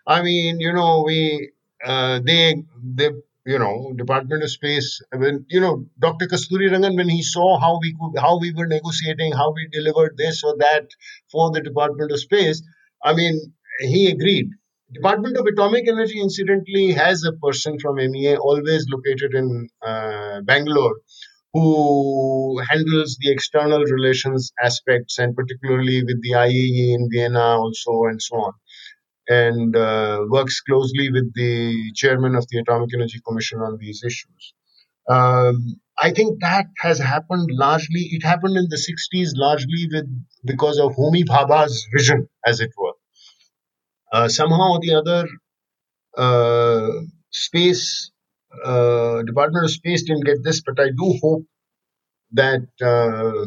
I mean, you know, we uh, they they you know Department of Space. When you know Dr. Kasturirangan, when he saw how we could, how we were negotiating, how we delivered this or that for the Department of Space, I mean, he agreed. Department of Atomic Energy, incidentally, has a person from MEA always located in uh, Bangalore who handles the external relations aspects and particularly with the IAEA in Vienna also and so on and uh, works closely with the chairman of the Atomic Energy Commission on these issues. Um, I think that has happened largely. It happened in the 60s largely with because of Homi Bhabha's vision, as it were. Uh, somehow or the other, uh, space uh, Department of Space didn't get this, but I do hope that uh,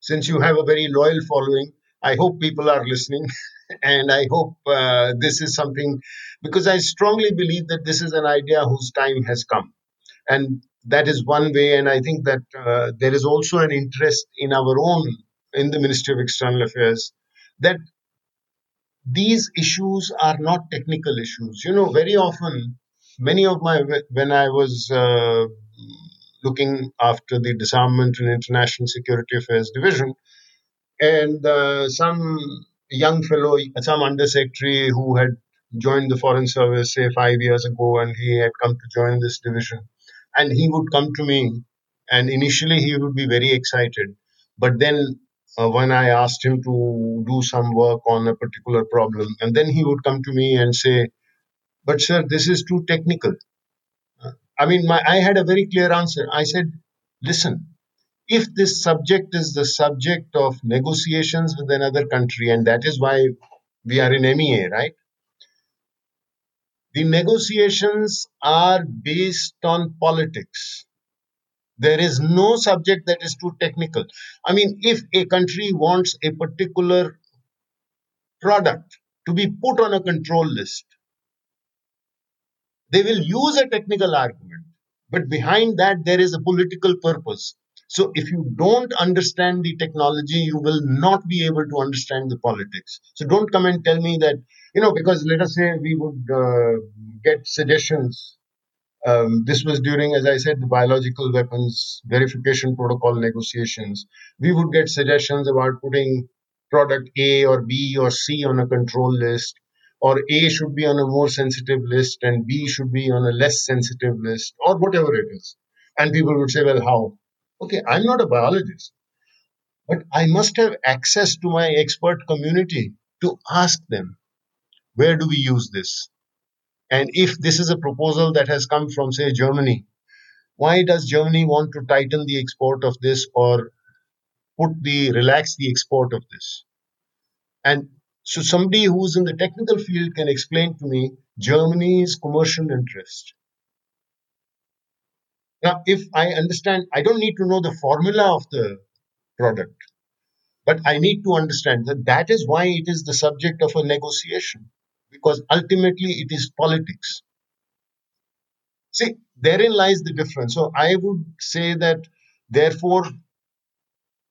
since you have a very loyal following, I hope people are listening <laughs> and I hope uh, this is something because I strongly believe that this is an idea whose time has come, and that is one way. And I think that uh, there is also an interest in our own in the Ministry of External Affairs that these issues are not technical issues. You know, very often, many of my when I was uh, looking after the disarmament and international security affairs division, and uh, some young fellow, some undersecretary who had joined the foreign service say five years ago, and he had come to join this division, and he would come to me, and initially he would be very excited, but then uh, when I asked him to do some work on a particular problem, and then he would come to me and say, "But sir, this is too technical." Uh, I mean, my, I had a very clear answer. I said, "Listen, if this subject is the subject of negotiations with another country, and that is why we are in MEA, right? The negotiations are based on politics. There is no subject that is too technical. I mean, if a country wants a particular product to be put on a control list, they will use a technical argument. But behind that, there is a political purpose. So if you don't understand the technology, you will not be able to understand the politics. So don't come and tell me that, you know, because let us say we would uh, get suggestions. Um, this was during, as I said, the biological weapons verification protocol negotiations. We would get suggestions about putting product A or B or C on a control list, or A should be on a more sensitive list and B should be on a less sensitive list, or whatever it is. And people would say, well, how? Okay, I'm not a biologist, but I must have access to my expert community to ask them, where do we use this? And if this is a proposal that has come from, say, Germany, why does Germany want to tighten the export of this or put the relax the export of this? And so somebody who's in the technical field can explain to me Germany's commercial interest now, if I understand, I don't need to know the formula of the product, but I need to understand that that is why it is the subject of a negotiation, because ultimately it is politics. See, therein lies the difference. So I would say that, therefore,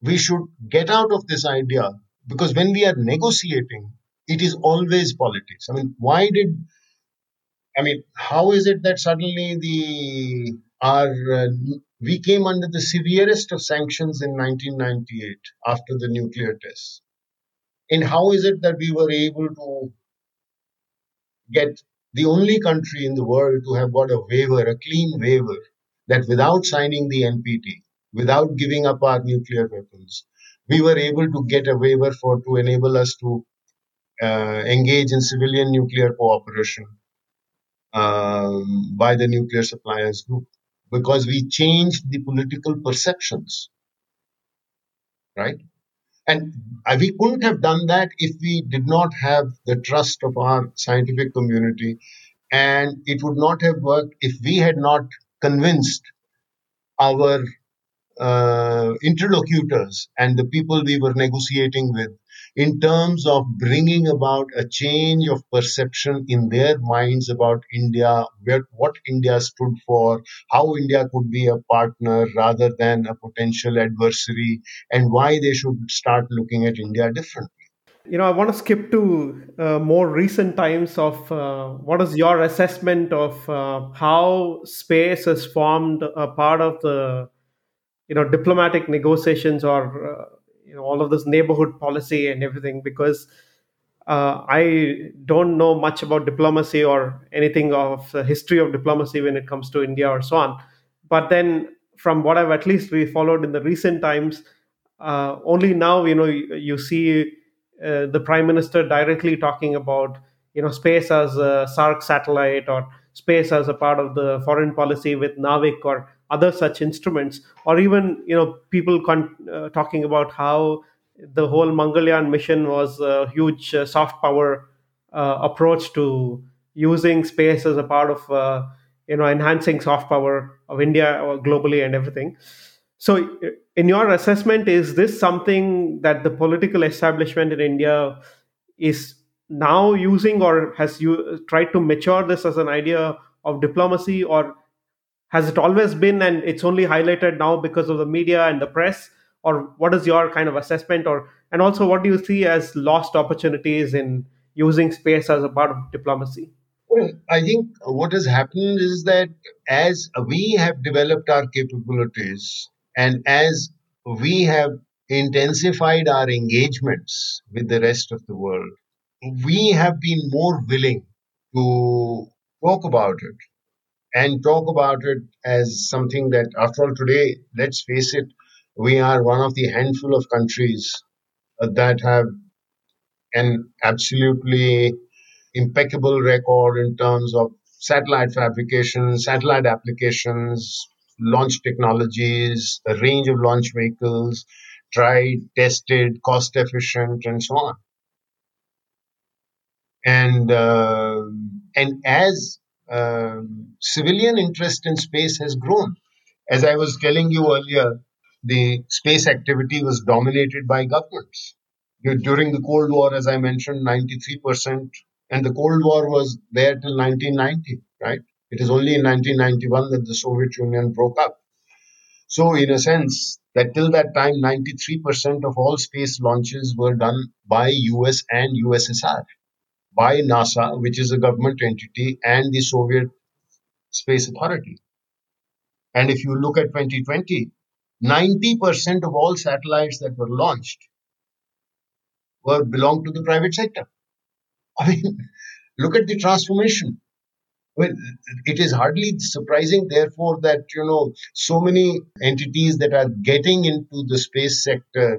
we should get out of this idea because when we are negotiating, it is always politics. I mean, why did I mean, how is it that suddenly the our uh, we came under the severest of sanctions in 1998 after the nuclear tests? And how is it that we were able to get the only country in the world to have got a waiver, a clean waiver, that without signing the NPT, without giving up our nuclear weapons, we were able to get a waiver for to enable us to uh, engage in civilian nuclear cooperation um, by the nuclear suppliers group because we changed the political perceptions, right? And we couldn't have done that if we did not have the trust of our scientific community. And it would not have worked if we had not convinced our uh, interlocutors and the people we were negotiating with in terms of bringing about a change of perception in their minds about India, what India stood for, how India could be a partner rather than a potential adversary, and why they should start looking at India differently. You know, I want to skip to uh, more recent times of uh, what is your assessment of uh, how space has formed a part of the, you know, diplomatic negotiations or uh, you know all of this neighborhood policy and everything because uh, I don't know much about diplomacy or anything of the history of diplomacy when it comes to India or so on. But then, from what I've at least we followed in the recent times, uh, only now you know you, you see uh, the prime minister directly talking about you know space as a SAARC satellite or space as a part of the foreign policy with NAVIC or other such instruments, or even you know people con- uh, talking about how the whole Mangalyaan mission was a huge uh, soft power uh, approach to using space as a part of uh, you know enhancing soft power of India globally and everything. So, in your assessment, is this something that the political establishment in India is now using, or has you tried to mature this as an idea of diplomacy, or has it always been and it's only highlighted now because of the media and the press? Or what is your kind of assessment or and also what do you see as lost opportunities in using space as a part of diplomacy? Well i think what has happened is that as we have developed our capabilities and as we have intensified our engagements with the rest of the world we have been more willing to talk about it and talk about it as something that, after all, today, let's face it, we are one of the handful of countries uh, that have an absolutely impeccable record in terms of satellite fabrication, satellite applications, launch technologies, the range of launch vehicles, tried, tested, cost efficient, and so on. And uh, and as um, civilian interest in space has grown. As I was telling you earlier, the space activity was dominated by governments. During the Cold War, as I mentioned, 93%, and the Cold War was there till 1990, right? It is only in 1991 that the Soviet Union broke up. So, in a sense, that till that time, 93% of all space launches were done by US and USSR by NASA, which is a government entity, and the Soviet Space Authority. And if you look at 2020, 90% of all satellites that were launched were belong to the private sector. I mean, <laughs> look at the transformation. Well, it is hardly surprising, therefore, that you know so many entities that are getting into the space sector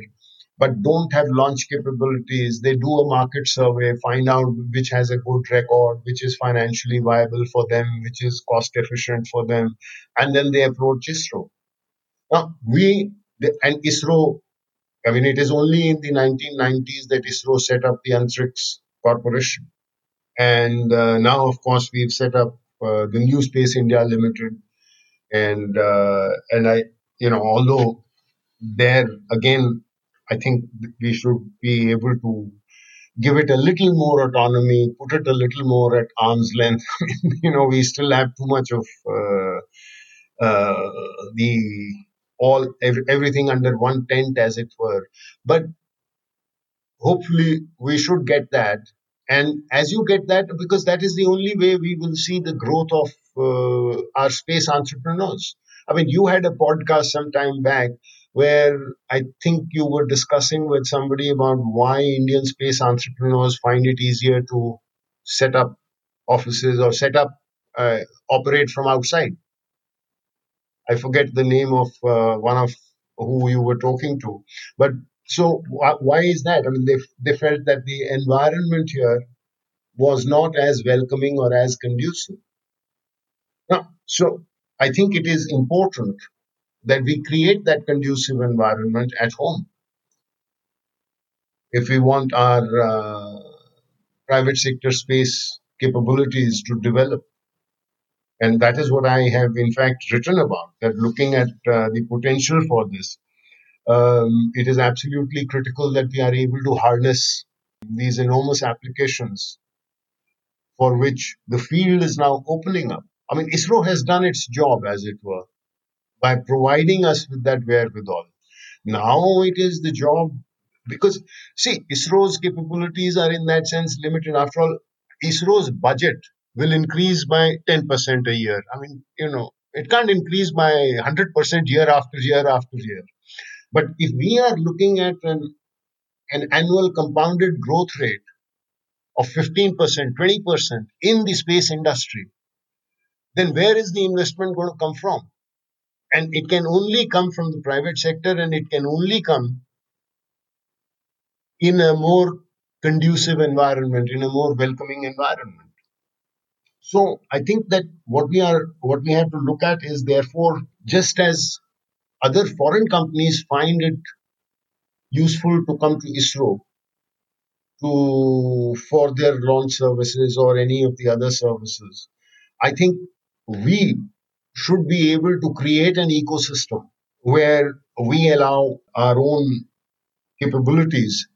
but don't have launch capabilities. They do a market survey, find out which has a good record, which is financially viable for them, which is cost efficient for them, and then they approach ISRO. Now, we, and ISRO, I mean, it is only in the 1990s that ISRO set up the Antrix Corporation. And uh, now, of course, we've set up uh, the New Space India Limited. And, uh, and I, you know, although there again, I think we should be able to give it a little more autonomy, put it a little more at arm's length. <laughs> you know, we still have too much of uh, uh, the all every, everything under one tent, as it were. But hopefully, we should get that. And as you get that, because that is the only way we will see the growth of uh, our space entrepreneurs. I mean, you had a podcast some time back where I think you were discussing with somebody about why Indian space entrepreneurs find it easier to set up offices or set up, uh, operate from outside. I forget the name of uh, one of who you were talking to, but so wh- why is that? I mean, they they felt that the environment here was not as welcoming or as conducive. Now, so I think it is important that we create that conducive environment at home. If we want our uh, private sector space capabilities to develop. And that is what I have, in fact, written about that looking at uh, the potential for this, um, it is absolutely critical that we are able to harness these enormous applications for which the field is now opening up. I mean, ISRO has done its job, as it were by providing us with that wherewithal. Now it is the job because see, ISRO's capabilities are in that sense limited. After all, ISRO's budget will increase by 10% a year. I mean, you know, it can't increase by 100% year after year after year. But if we are looking at an, an annual compounded growth rate of 15%, 20% in the space industry, then where is the investment going to come from? And it can only come from the private sector and it can only come in a more conducive environment, in a more welcoming environment. So I think that what we are what we have to look at is therefore just as other foreign companies find it useful to come to ISRO to for their launch services or any of the other services. I think we should be able to create an ecosystem where we allow our own capabilities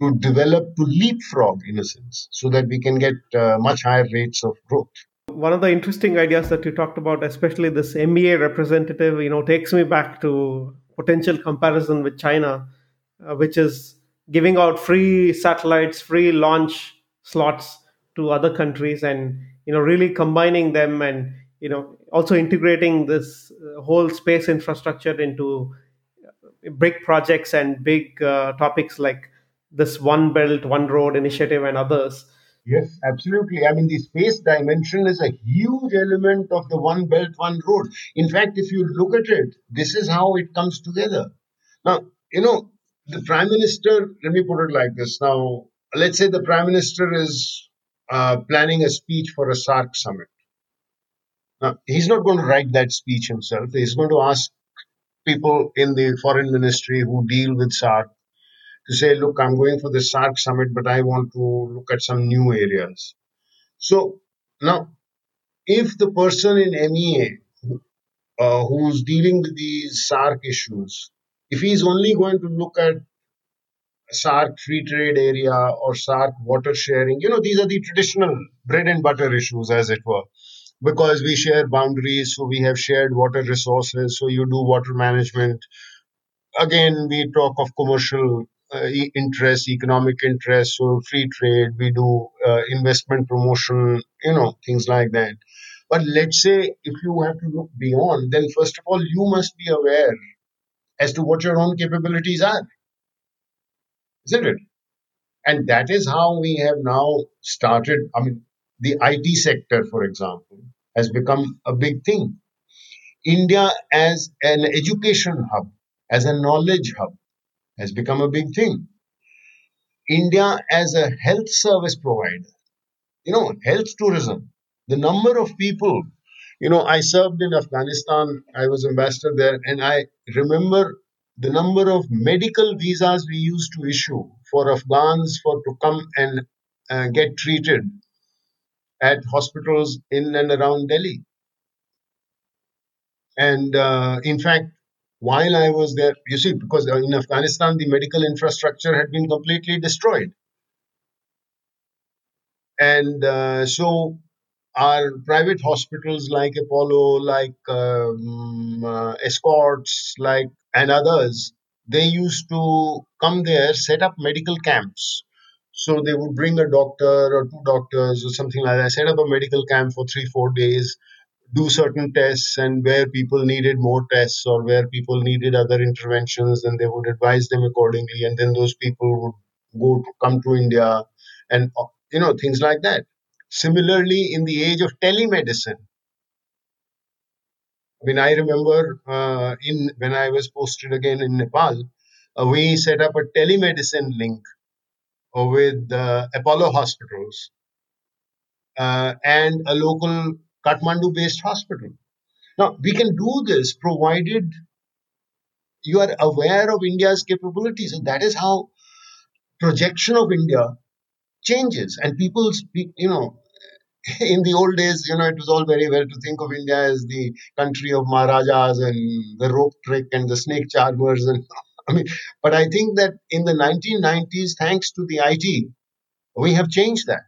to develop to leapfrog in a sense so that we can get uh, much higher rates of growth. One of the interesting ideas that you talked about especially this mea representative you know takes me back to potential comparison with china uh, which is giving out free satellites free launch slots to other countries and you know really combining them and you know also integrating this uh, whole space infrastructure into uh, big projects and big uh, topics like this one belt one road initiative and others. Yes absolutely. I mean the space dimension is a huge element of the one belt one road. In fact if you look at it this is how it comes together. Now you know the prime minister let me put it like this. Now let's say the prime minister is uh, planning a speech for a SAARC summit now, he's not going to write that speech himself. He's going to ask people in the foreign ministry who deal with SAARC to say, look, I'm going for the SAARC summit, but I want to look at some new areas. So now, if the person in MEA uh, who's dealing with these SAARC issues, if he's only going to look at SAARC free trade area or SAARC water sharing, you know, these are the traditional bread and butter issues, as it were because we share boundaries, so we have shared water resources, so you do water management. Again, we talk of commercial uh, interest, economic interest, so free trade, we do uh, investment promotion, you know, things like that. But let's say if you have to look beyond, then first of all, you must be aware as to what your own capabilities are. Isn't it? And that is how we have now started. I mean, the IT sector, for example, has become a big thing. India as an education hub, as a knowledge hub, has become a big thing. India as a health service provider, you know, health tourism, the number of people, you know, I served in Afghanistan, I was ambassador there, and I remember the number of medical visas we used to issue for Afghans for to come and uh, get treated at hospitals in and around Delhi. And uh, in fact, while I was there, you see, because in Afghanistan, the medical infrastructure had been completely destroyed. And uh, so our private hospitals like Apollo, like um, uh, Escorts, like and others, they used to come there, set up medical camps. So they would bring a doctor or two doctors or something like that, set up a medical camp for three, four days, do certain tests, and where people needed more tests or where people needed other interventions, then they would advise them accordingly, and then those people would go to come to India, and uh, you know things like that. Similarly, in the age of telemedicine, I mean, I remember uh, in when I was posted again in Nepal, uh, we set up a telemedicine link with uh, Apollo hospitals uh, and a local Kathmandu-based hospital. Now, we can do this provided you are aware of India's capabilities, and that is how projection of India changes. And people speak, you know, <laughs> in the old days, you know, it was all very well to think of India as the country of Maharajas and the rope trick and the snake charmers. And <laughs> I mean, but I think that in the 1990s, thanks to the IT, we have changed that.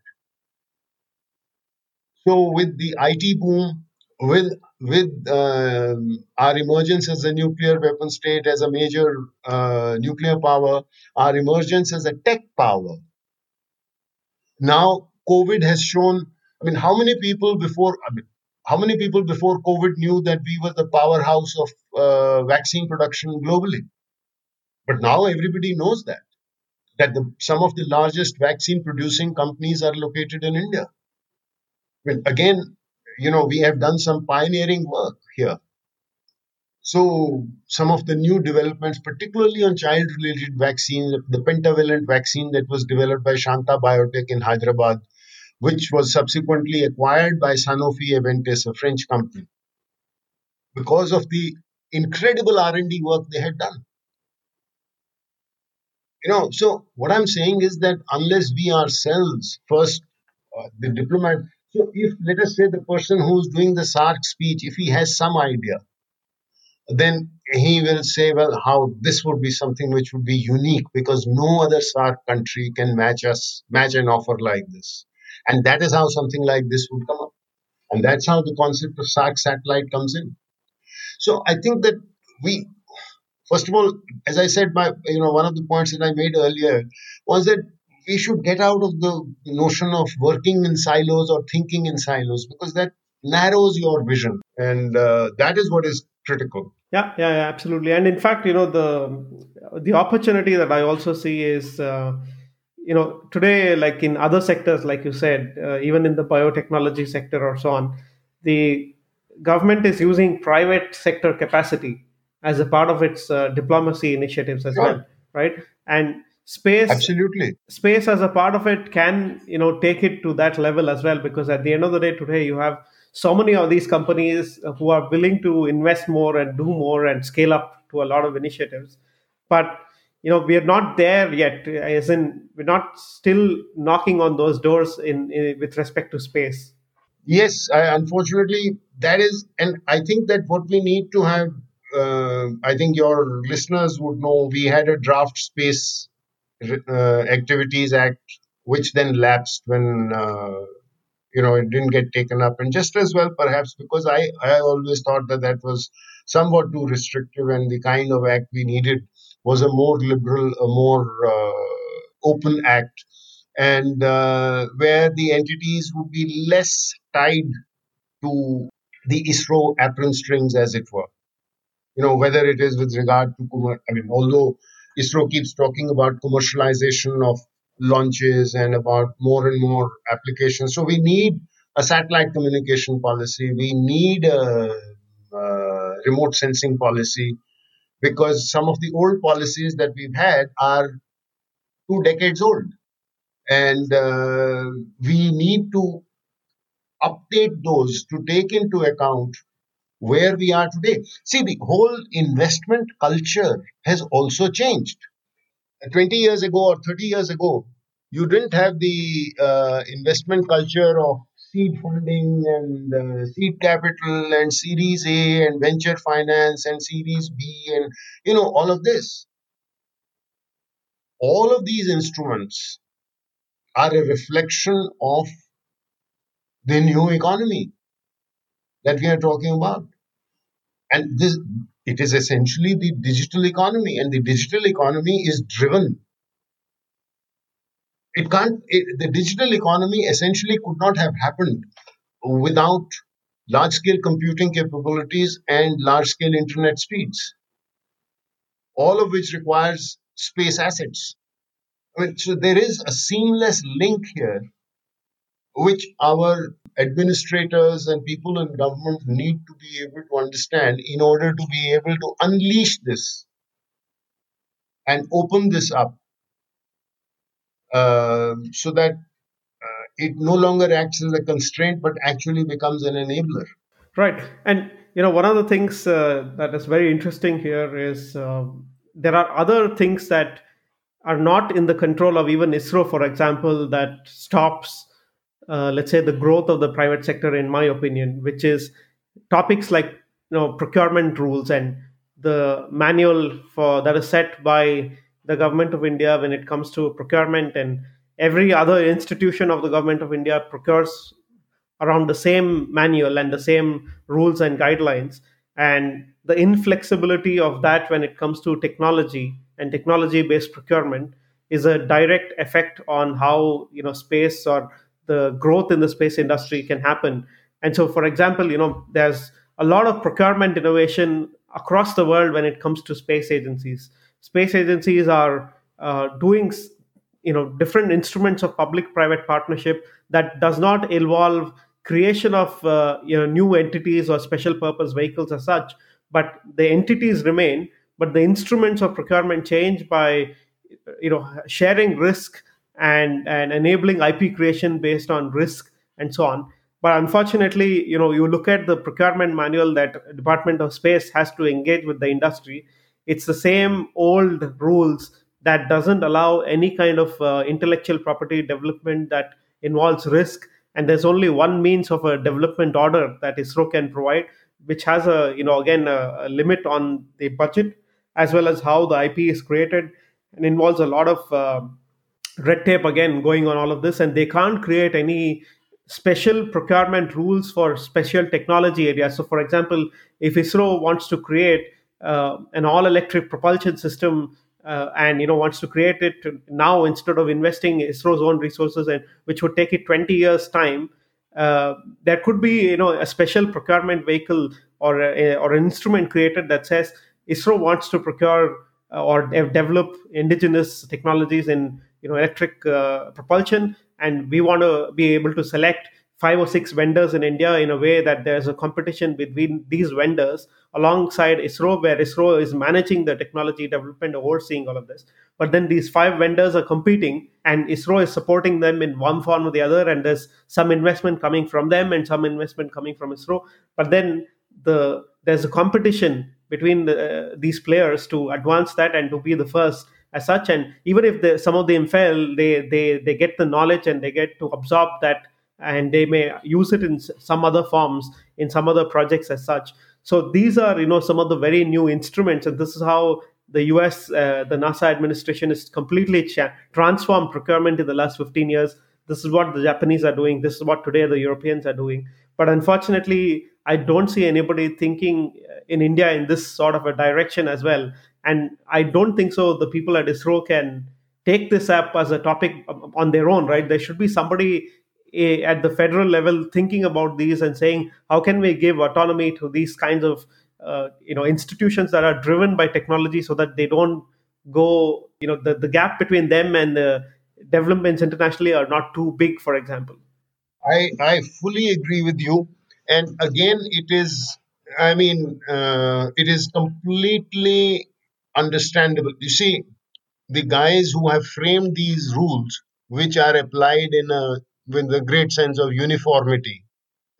So with the IT boom, with with um, our emergence as a nuclear weapon state, as a major uh, nuclear power, our emergence as a tech power. Now, COVID has shown. I mean, how many people before? I mean, how many people before COVID knew that we were the powerhouse of uh, vaccine production globally? But now everybody knows that that the, some of the largest vaccine producing companies are located in India. Well, again, you know, we have done some pioneering work here. So, some of the new developments, particularly on child related vaccines, the pentavalent vaccine that was developed by Shantha Biotech in Hyderabad, which was subsequently acquired by Sanofi Aventis, a French company, because of the incredible R&D work they had done. You know, so what I'm saying is that unless we ourselves first, uh, the diplomat, so if let us say the person who's doing the SAARC speech, if he has some idea, then he will say, well, how this would be something which would be unique because no other SAARC country can match us, match an offer like this. And that is how something like this would come up. And that's how the concept of SAARC satellite comes in. So I think that we, first of all, as I said, my you know one of the points that I made earlier was that we should get out of the notion of working in silos or thinking in silos because that narrows your vision. And uh, that is what is critical. Yeah, yeah yeah absolutely. And in fact you know the the opportunity that i also see is uh, you know today like in other sectors like you said uh, even in the biotechnology sector or so on the government is using private sector capacity as a part of its uh, diplomacy initiatives as well right? And space absolutely. space as a part of it can you know take it to that level as well because at the end of the day today you have so many of these companies who are willing to invest more and do more and scale up to a lot of initiatives. But you know we are not there yet as in we're not still knocking on those doors in, in with respect to space. Yes I, unfortunately that is and i think that what we need to have uh, i think your listeners would know we had a draft space uh, Activities Act, which then lapsed when uh, you know it didn't get taken up, and just as well perhaps because I I always thought that that was somewhat too restrictive, and the kind of act we needed was a more liberal, a more uh, open act, and uh, where the entities would be less tied to the ISRO apron strings, as it were. You know, whether it is with regard to, I mean, although ISRO keeps talking about commercialization of launches and about more and more applications. So we need a satellite communication policy. We need a, a remote sensing policy because some of the old policies that we've had are two decades old. And uh, we need to update those to take into account where we are today. See, the whole investment culture has also changed. 20 years ago or 30 years ago, you didn't have the uh, investment culture of seed funding and uh, seed capital and series A and venture finance and series B and you know all of this. All of these instruments are a reflection of the new economy that we are talking about. And this it is essentially the digital economy, and the digital economy is driven. It can't. It, the digital economy essentially could not have happened without large scale computing capabilities and large scale internet speeds, all of which requires space assets. I mean, so there is a seamless link here, which our administrators and people in government need to be able to understand in order to be able to unleash this and open this up uh, so that uh, it no longer acts as a constraint but actually becomes an enabler. Right. And, you know, one of the things uh, that is very interesting here is uh, there are other things that are not in the control of even ISRO, for example, that stops uh, let's say the growth of the private sector in my opinion which is topics like you know procurement rules and the manual for that is set by the government of india when it comes to procurement and every other institution of the government of india procures around the same manual and the same rules and guidelines. And the inflexibility of that when it comes to technology and technology based procurement is a direct effect on how you know space or the growth in the space industry can happen. And so, for example, you know, there's a lot of procurement innovation across the world when it comes to space agencies. Space agencies are uh, doing, you know, different instruments of public-private partnership that does not involve creation of uh, you know new entities or special purpose vehicles as such, but the entities remain, but the instruments of procurement change by you know sharing risk and and enabling IP creation based on risk and so on. But unfortunately, you know, you look at the procurement manual that Department of Space has to engage with the industry. It's the same old rules that doesn't allow any kind of uh, intellectual property development that involves risk. And there's only one means of a development order that ISRO can provide, which has a, you know, again, a, a limit on the budget as well as how the IP is created and involves a lot of uh, red tape again going on all of this and they can't create any special procurement rules for special technology areas. So for example if isro wants to create uh, an all electric propulsion system uh, and you know wants to create it now instead of investing isro's own resources and which would take it 20 years time uh, there could be you know a special procurement vehicle or a, or an instrument created that says isro wants to procure uh, or develop indigenous technologies in you know electric uh, propulsion and we want to be able to select five or six vendors in India in a way that there's a competition between these vendors alongside ISRO, where ISRO is managing the technology development, overseeing all of this. But then these five vendors are competing, and ISRO is supporting them in one form or the other, and there's some investment coming from them and some investment coming from ISRO. But then the there's a competition between the, uh, these players to advance that and to be the first as such. And even if the, some of them fail they, they they get the knowledge and they get to absorb that and they may use it in some other forms in some other projects as such. So these are you know some of the very new instruments and this is how the us uh, the nasa administration has completely cha- transformed procurement in the last 15 years. This is what the japanese are doing. This is what today the europeans are doing. But unfortunately i don't see anybody thinking in india in this sort of a direction as well and i don't think so the people at isro can take this up as a topic on their own right? There should be somebody eh, at the federal level thinking about these and saying how can we give autonomy to these kinds of uh, you know institutions that are driven by technology so that they don't go you know the, the gap between them and the developments internationally are not too big for example. I i fully agree with you. And again it is i mean uh, it is completely understandable. You see, the guys who have framed these rules, which are applied in a with a great sense of uniformity,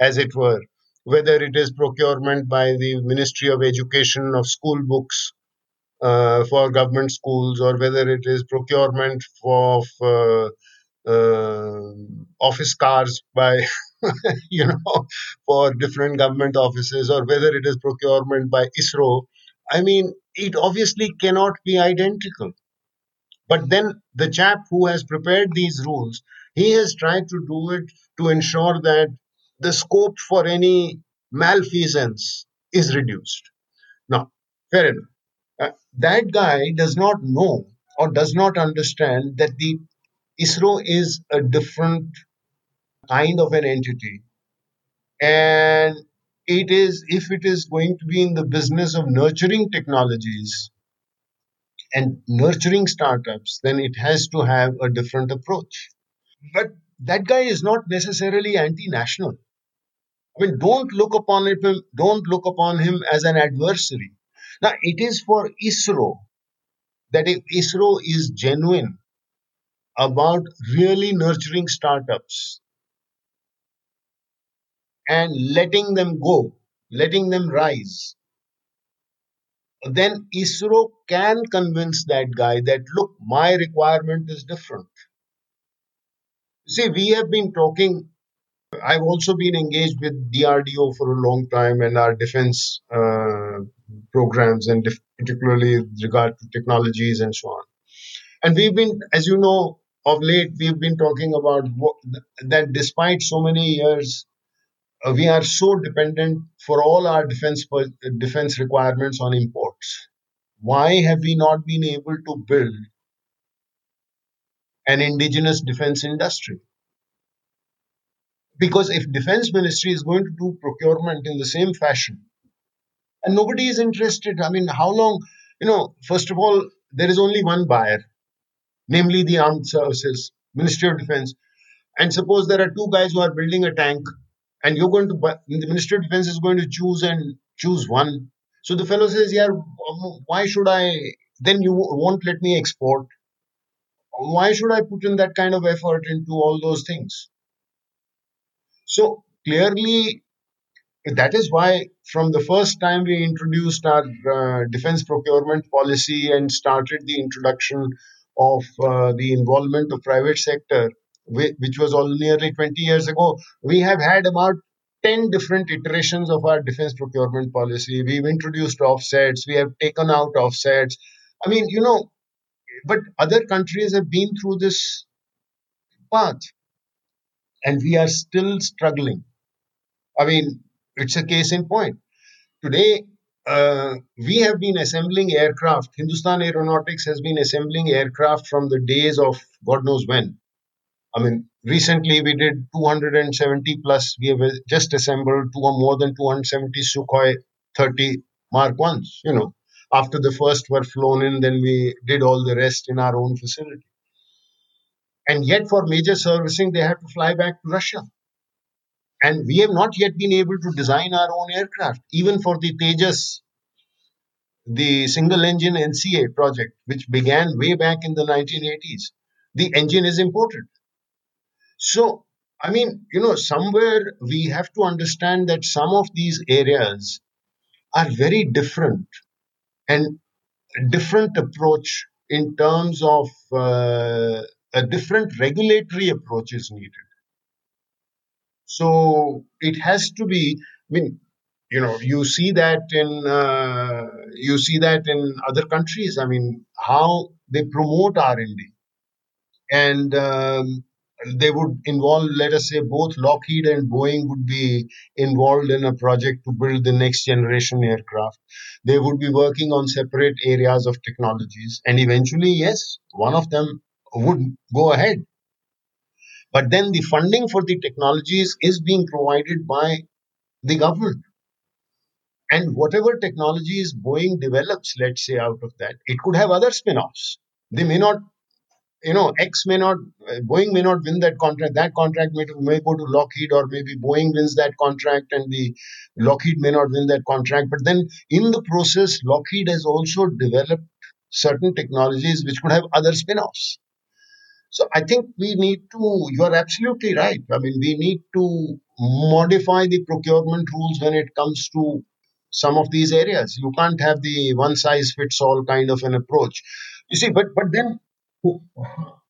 as it were, whether it is procurement by the Ministry of Education of school books uh, for government schools, or whether it is procurement for uh, uh, office cars by <laughs> you know for different government offices, or whether it is procurement by ISRO I mean, it obviously cannot be identical. But then the chap who has prepared these rules, he has tried to do it to ensure that the scope for any malfeasance is reduced. Now, fair enough. Uh, that guy does not know or does not understand that the ISRO is a different kind of an entity. And it is, if it is going to be in the business of nurturing technologies and nurturing startups, then it has to have a different approach. But that guy is not necessarily anti-national. I mean, don't look upon him. Don't look upon him as an adversary. Now, it is for ISRO that if ISRO is genuine about really nurturing startups and letting them go, letting them rise, then ISRO can convince that guy that, look, my requirement is different. See, we have been talking, I've also been engaged with DRDO for a long time and our defense uh, programs, and def- particularly with regard to technologies and so on. And we've been, as you know, of late, we've been talking about what, that despite so many years Uh, we are so dependent for all our defense defense requirements on imports. Why have we not been able to build an indigenous defense industry? Because if defense ministry is going to do procurement in the same fashion, and nobody is interested, I mean, how long? You know, first of all, there is only one buyer, namely the armed services, Ministry of Defense. And suppose there are two guys who are building a tank and you're going to buy, the Ministry of Defense is going to choose and choose one. So the fellow says, "Yeah, um, why should I? Then you won't let me export. Why should I put in that kind of effort into all those things?" So clearly, that is why from the first time we introduced our uh, defense procurement policy and started the introduction of uh, the involvement of private sector which was all nearly 20 years ago, we have had about 10 different iterations of our defense procurement policy. We've introduced offsets, we have taken out offsets. I mean, you know, but other countries have been through this path and we are still struggling. I mean, it's a case in point. Today, uh, we have been assembling aircraft. Hindustan Aeronautics has been assembling aircraft from the days of God knows when. I mean, recently we did 270 plus. We have just assembled two or more than 270 Sukhoi 30 Mark ones. You know, after the first were flown in, then we did all the rest in our own facility. And yet, for major servicing, they have to fly back to Russia. And we have not yet been able to design our own aircraft, even for the Tejas, the single engine LCA project, which began way back in the 1980s. The engine is imported. So, I mean, you know, somewhere we have to understand that some of these areas are very different and a different approach in terms of uh, a different regulatory approach is needed. So it has to be. I mean, you know, you see that in uh, you see that in other countries. I mean, how they promote R and D, um, they would involve, let us say, both Lockheed and Boeing would be involved in a project to build the next generation aircraft. They would be working on separate areas of technologies. And eventually, yes, one of them would go ahead. But then the funding for the technologies is being provided by the government. And whatever technologies Boeing develops, let's say, out of that, it could have other spin offs. They may not you know, X may not, uh, Boeing may not win that contract. That contract may, may go to Lockheed, or maybe Boeing wins that contract and the Lockheed may not win that contract. But then in the process, Lockheed has also developed certain technologies which could have other spin offs. So I think we need to, you are absolutely right. I mean, we need to modify the procurement rules when it comes to some of these areas. You can't have the one size fits all kind of an approach. You see, but but then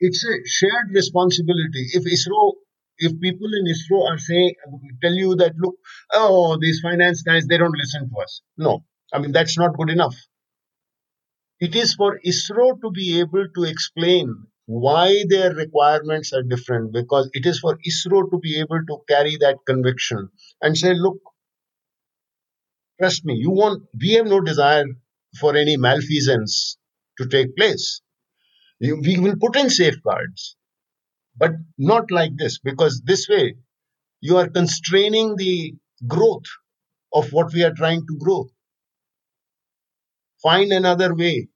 it's a shared responsibility. If ISRO, if people in ISRO are saying, tell you that, look, oh, these finance guys, they don't listen to us. No, I mean, that's not good enough. It is for ISRO to be able to explain why their requirements are different because it is for ISRO to be able to carry that conviction and say, look, trust me, you want, we have no desire for any malfeasance to take place. We will put in safeguards, but not like this because this way you are constraining the growth of what we are trying to grow. Find another way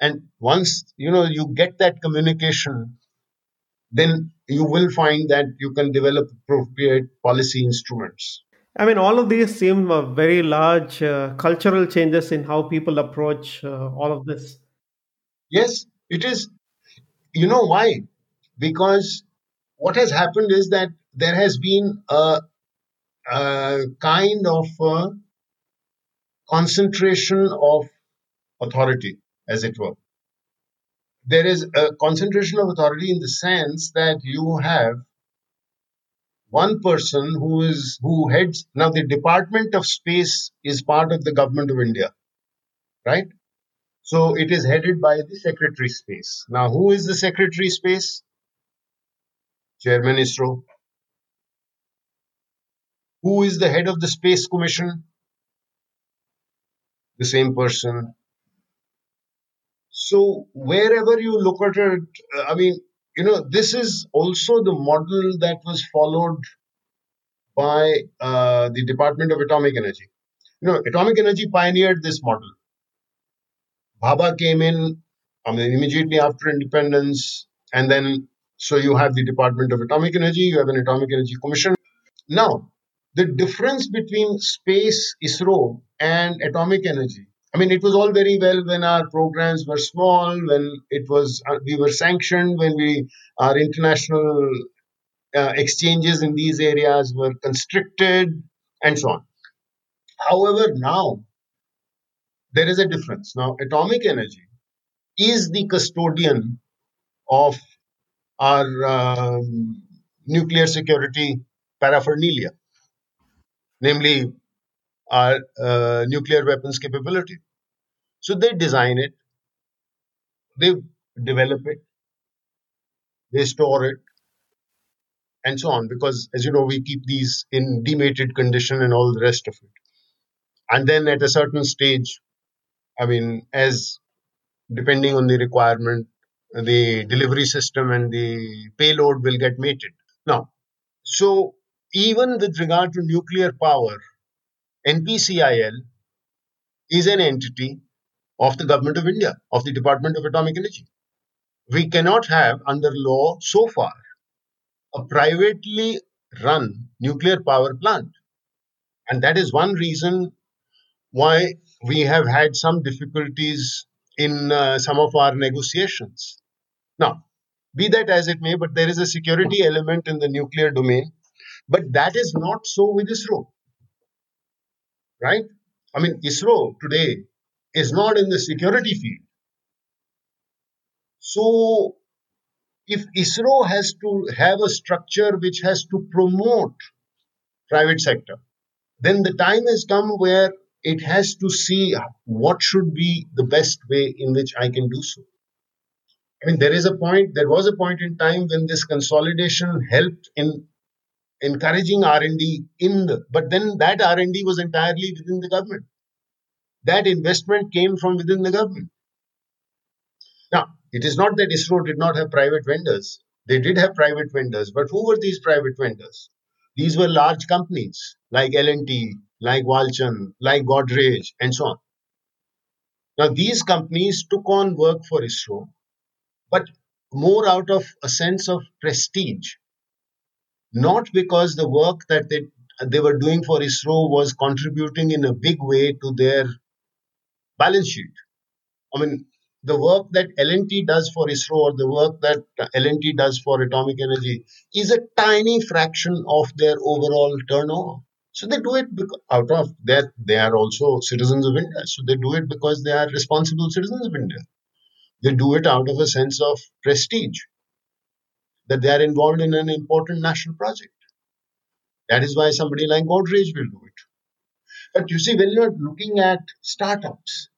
and once you know you get that communication then you will find that you can develop appropriate policy instruments I mean, all of these seem uh, very large uh, cultural changes in how people approach uh, all of this. yes it is you know why? Because what has happened is that there has been a, a kind of uh concentration of authority as it were. There is a concentration of authority in the sense that you have one person who is who heads now the department of space is part of the government of india right so it is headed by the secretary space. Now who is the secretary space? Chairman isro. Who is the head of the space commission? The same person. So wherever you look at it uh, i mean you know this is also the model that was followed by uh, the department of atomic energy. You know atomic energy pioneered this model bhabha came in i mean immediately after independence and then so you have the department of atomic energy you have an atomic energy commission. Now the difference between space isro and atomic energy i mean it was all very well when our programs were small when it was uh, we were sanctioned when we our international uh, exchanges in these areas were constricted and so on. However now there is a difference. Now atomic energy is the custodian of our um, nuclear security paraphernalia namely our uh, nuclear weapons capability. So they design it they develop it they store it and so on because as you know we keep these in demated condition and all the rest of it. And then at a certain stage i mean as depending on the requirement the delivery system and the payload will get mated now so even with regard to nuclear power npcil is an entity of the government of india of the department of atomic energy we cannot have under law so far a privately run nuclear power plant. And that is one reason why we have had some difficulties in uh, some of our negotiations. Now, be that as it may, but there is a security element in the nuclear domain, but that is not so with ISRO, right? I mean, ISRO today is not in the security field. So, if ISRO has to have a structure which has to promote private sector, then the time has come where it has to see what should be the best way in which I can do so. I mean, there is a point, there was a point in time when this consolidation helped in encouraging R&D in the, but then that R&D was entirely within the government. That investment came from within the government. Now, it is not that ISRO did not have private vendors. They did have private vendors, but who were these private vendors? These were large companies like L&T, like Walchand, like Godrej, and so on. Now, these companies took on work for ISRO, but more out of a sense of prestige, not because the work that they, they were doing for ISRO was contributing in a big way to their balance sheet. I mean, the work that L&T does for ISRO or the work that L&T does for atomic energy is a tiny fraction of their overall turnover. So they do it because out of that they are also citizens of India. So they do it because they are responsible citizens of India. They do it out of a sense of prestige that they are involved in an important national project. That is why somebody like Godrej will do it. But you see, when you're looking at startups,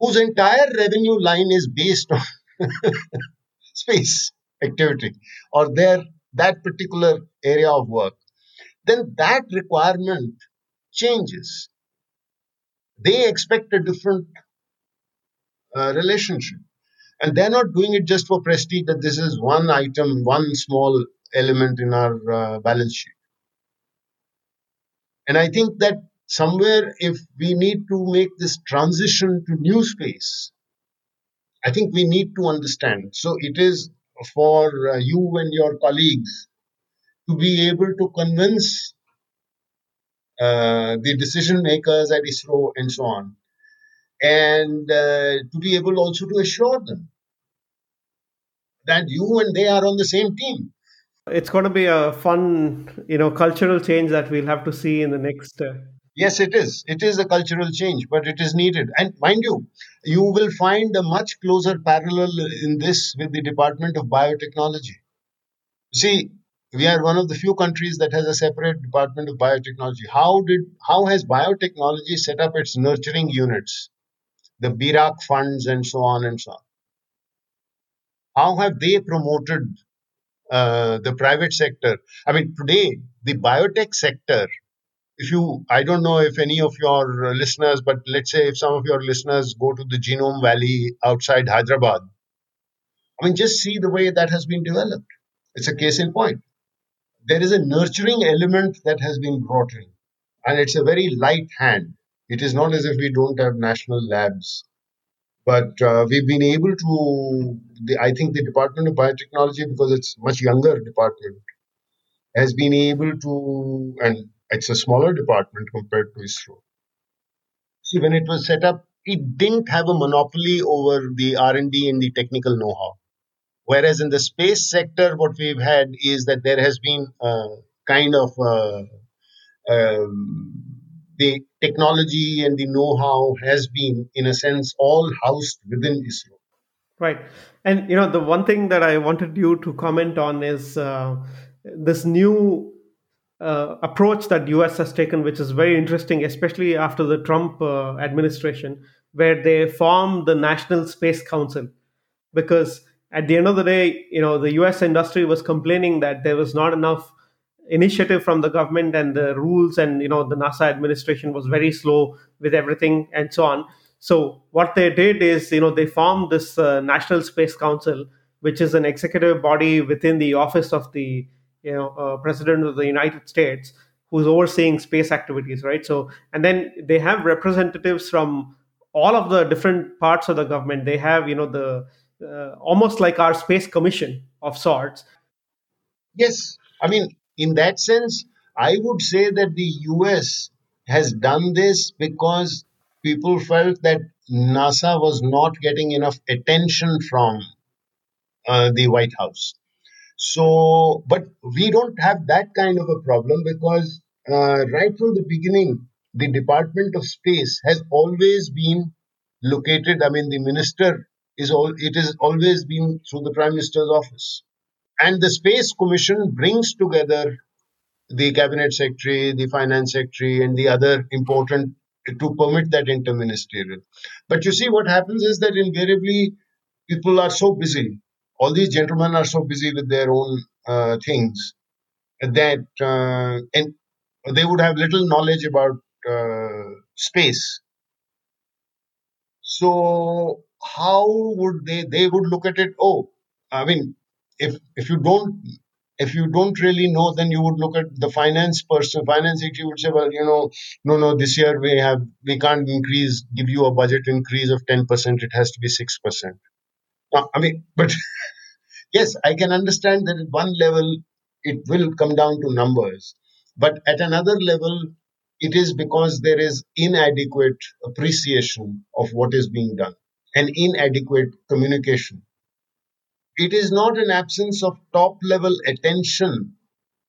whose entire revenue line is based on <laughs> space activity or their that particular area of work, then that requirement changes. They expect a different uh, relationship. And they're not doing it just for prestige that this is one item, one small element in our uh, balance sheet. And I think that somewhere, if we need to make this transition to new space, I think we need to understand. So it is for uh, you and your colleagues to be able to convince uh, the decision makers at ISRO and so on, and uh, to be able also to assure them that you and they are on the same team. It's going to be a fun, you know, cultural change that we'll have to see in the next. Uh... Yes, it is. It is a cultural change, but it is needed. And mind you, you will find a much closer parallel in this with the Department of Biotechnology. See, we are one of the few countries that has a separate Department of Biotechnology. How did how has biotechnology set up its nurturing units, the BIRAC funds, and so on and so on? How have they promoted uh, the private sector? I mean, today the biotech sector if you i don't know if any of your listeners but let's say if some of your listeners go to the genome valley outside hyderabad i mean just see the way that has been developed it's a case in point there is a nurturing element that has been brought in and it's a very light hand it is not as if we don't have national labs but uh, we've been able to the, i think the department of biotechnology because it's much younger department has been able to and it's a smaller department compared to ISRO. See, when it was set up, it didn't have a monopoly over the R&D and the technical know-how. Whereas in the space sector, what we've had is that there has been kind of uh, um, the technology and the know-how has been, in a sense, all housed within ISRO. Right, and you know the one thing that I wanted you to comment on is uh, this new uh, approach that US has taken, which is very interesting, especially after the Trump uh, administration, where they formed the National Space Council, because at the end of the day, you know, the US industry was complaining that there was not enough initiative from the government and the rules and you know the nasa administration was very slow with everything and so on so what they did is you know they formed this uh, national space council which is an executive body within the office of the you know uh, president of the United States who's overseeing space activities, right? So and then they have representatives from all of the different parts of the government. They have you know the almost like our space commission of sorts. Yes, I mean in that sense, I would say that the U.S. has done this because people felt that NASA was not getting enough attention from uh, the White House. So, but we don't have that kind of a problem because uh, right from the beginning, the Department of Space has always been located. I mean, the minister is all. It has always been through the Prime Minister's office, and the Space Commission brings together the cabinet secretary, the finance secretary, and the other important to permit that interministerial. But you see, what happens is that invariably people are so busy all these gentlemen are so busy with their own uh, things that uh, and they would have little knowledge about uh, space so how would they they would look at it? Oh i mean if if you don't if you don't really know then you would look at the finance person finance you would say well you know no no this year we have we can't increase give you a budget increase of 10% it has to be 6% I mean, but <laughs> yes, I can understand that at one level it will come down to numbers, but at another level, it is because there is inadequate appreciation of what is being done and inadequate communication. It is not an absence of top level attention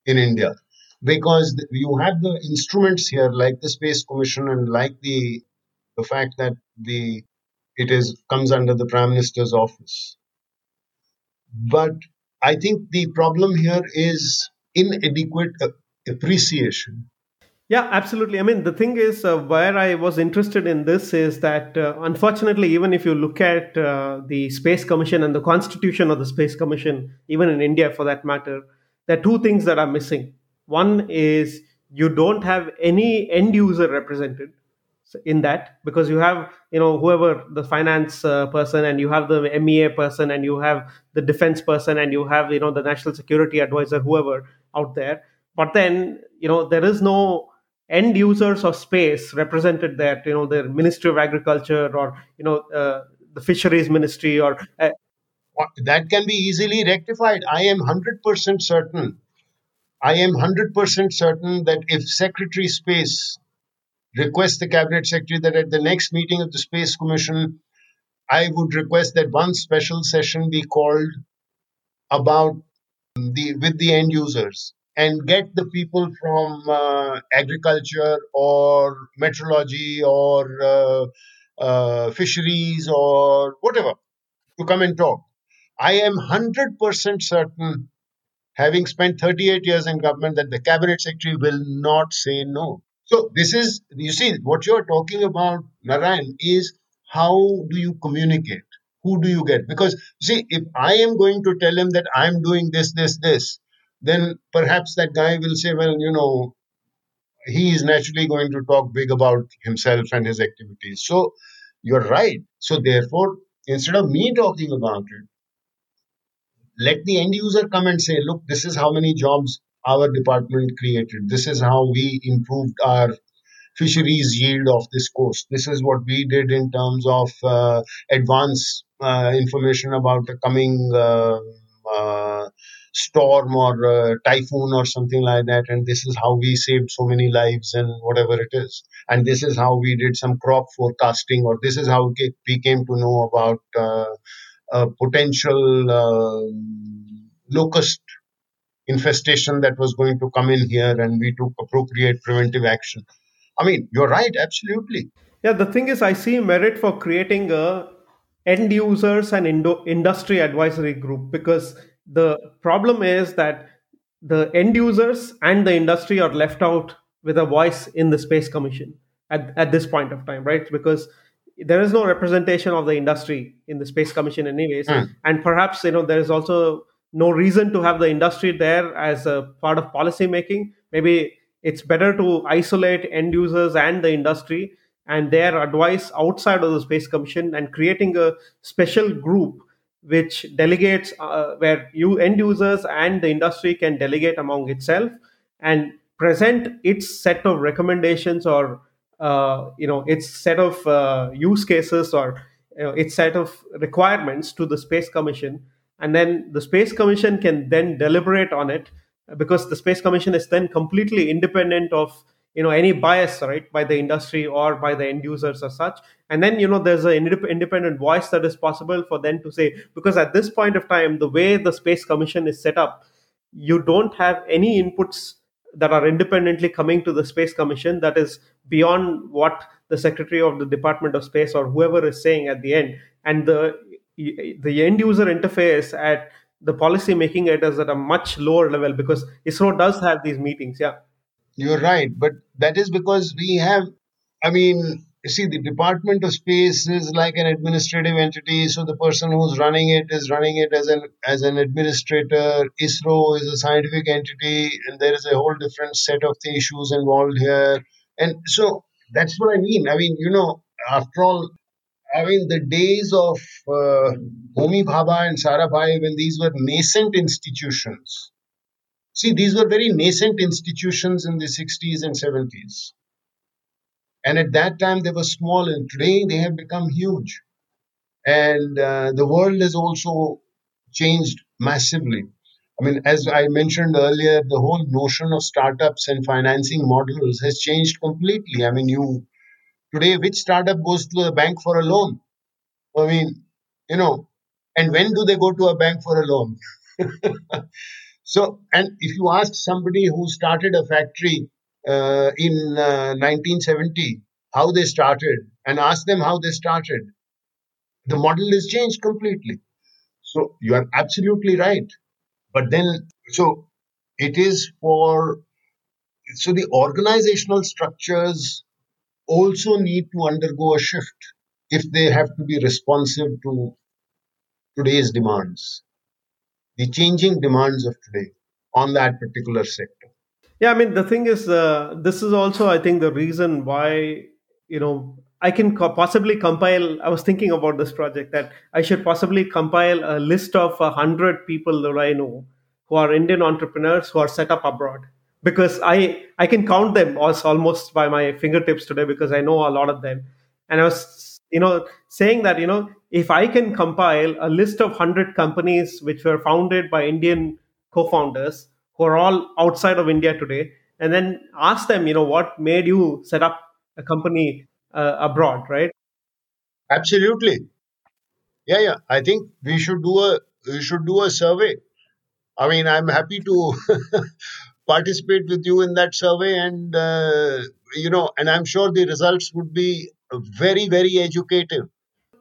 in India because you have the instruments here like the space commission and like the the fact that the it is comes under the prime minister's office but i think the problem here is inadequate uh, appreciation Yeah, absolutely. I mean, the thing is, uh, where I was interested in this is that, uh, unfortunately, even if you look at uh, the Space Commission and the constitution of the Space Commission, even in India for that matter, there are two things that are missing. One is you don't have any end user represented in that because you have you know whoever the finance uh, person and you have the mea person and you have the defense person and you have you know the national security advisor whoever out there but then you know there is no end users of space represented that you know the ministry of agriculture or you know uh, the fisheries ministry or uh, that can be easily rectified. I am 100% certain i am 100% certain that if secretary space requests the cabinet secretary that at the next meeting of the space commission i would request that one special session be called about the with the end users and get the people from uh, agriculture or meteorology or uh, uh, fisheries or whatever to come and talk. I am 100% certain, having spent 38 years in government, that the cabinet secretary will not say no. So, this is, you see, what you're talking about, Narayan, is how do you communicate? Who do you get? Because, see, if I am going to tell him that I'm doing this, this, this, then perhaps that guy will say, well, you know, he is naturally going to talk big about himself and his activities. So you're right. So therefore, instead of me talking about it, let the end user come and say, look, this is how many jobs our department created. This is how we improved our fisheries yield off this coast. This is what we did in terms of uh, advance uh, information about the coming uh, uh storm or uh, typhoon or something like that and this is how we saved so many lives and whatever it is. And this is how we did some crop forecasting or this is how we came to know about uh, a potential uh, locust infestation that was going to come in here and we took appropriate preventive action. I mean you're right absolutely. Yeah the thing is i see merit for creating a end users and indo- industry advisory group because the problem is that the end users and the industry are left out with a voice in the space commission at, at this point of time right? Because there is no representation of the industry in the space commission anyways. Mm. and perhaps you know there is also no reason to have the industry there as a part of policy making maybe it's better to isolate end users and the industry and their advice outside of the space commission and creating a special group which delegates uh, where you end users and the industry can delegate among itself and present its set of recommendations or uh, you know its set of uh, use cases or you know, its set of requirements to the space commission. And then the space commission can then deliberate on it because the space commission is then completely independent of you know any bias right by the industry or by the end users as such. And then you know there's an independent voice that is possible for them to say because at this point of time the way the space commission is set up you don't have any inputs that are independently coming to the space commission that is beyond what the secretary of the department of space or whoever is saying at the end. And the the end user interface at the policy making it is at a much lower level because isro does have these meetings yeah you're right, but that is because we have, I mean, you see, the Department of Space is like an administrative entity, so the person who's running it is running it as an as an administrator. ISRO is a scientific entity, and there is a whole different set of the issues involved here. And so that's what I mean. I mean, you know, after all, I mean, the days of uh, Homi Bhabha and Sarabhai, when these were nascent institutions, See, these were very nascent institutions in the 60s and 70s. And at that time, they were small, and today they have become huge. And uh, the world has also changed massively. I mean, as I mentioned earlier, the whole notion of startups and financing models has changed completely. I mean, you today, which startup goes to a bank for a loan? I mean, you know, and when do they go to a bank for a loan? <laughs> So, and if you ask somebody who started a factory uh, in uh, 1970 how they started and ask them how they started, the model is changed completely. So, you are absolutely right. But then, so it is for so the organizational structures also need to undergo a shift if they have to be responsive to today's demands, the changing demands of today on that particular sector. Yeah, I mean, the thing is, uh, this is also, I think, the reason why, you know, I can co- possibly compile. I was thinking about this project that I should possibly compile a list of a hundred people that I know who are Indian entrepreneurs who are set up abroad because I I can count them almost by my fingertips today because I know a lot of them. And I was you know saying that you know if I can compile a list of hundred companies which were founded by Indian co-founders who are all outside of India today, and then ask them you know what made you set up a company uh, abroad, right? Absolutely. Yeah, yeah. I think we should do a we should do a survey. I mean, I'm happy to <laughs> participate with you in that survey, and uh, you know, and I'm sure the results would be very, very educative.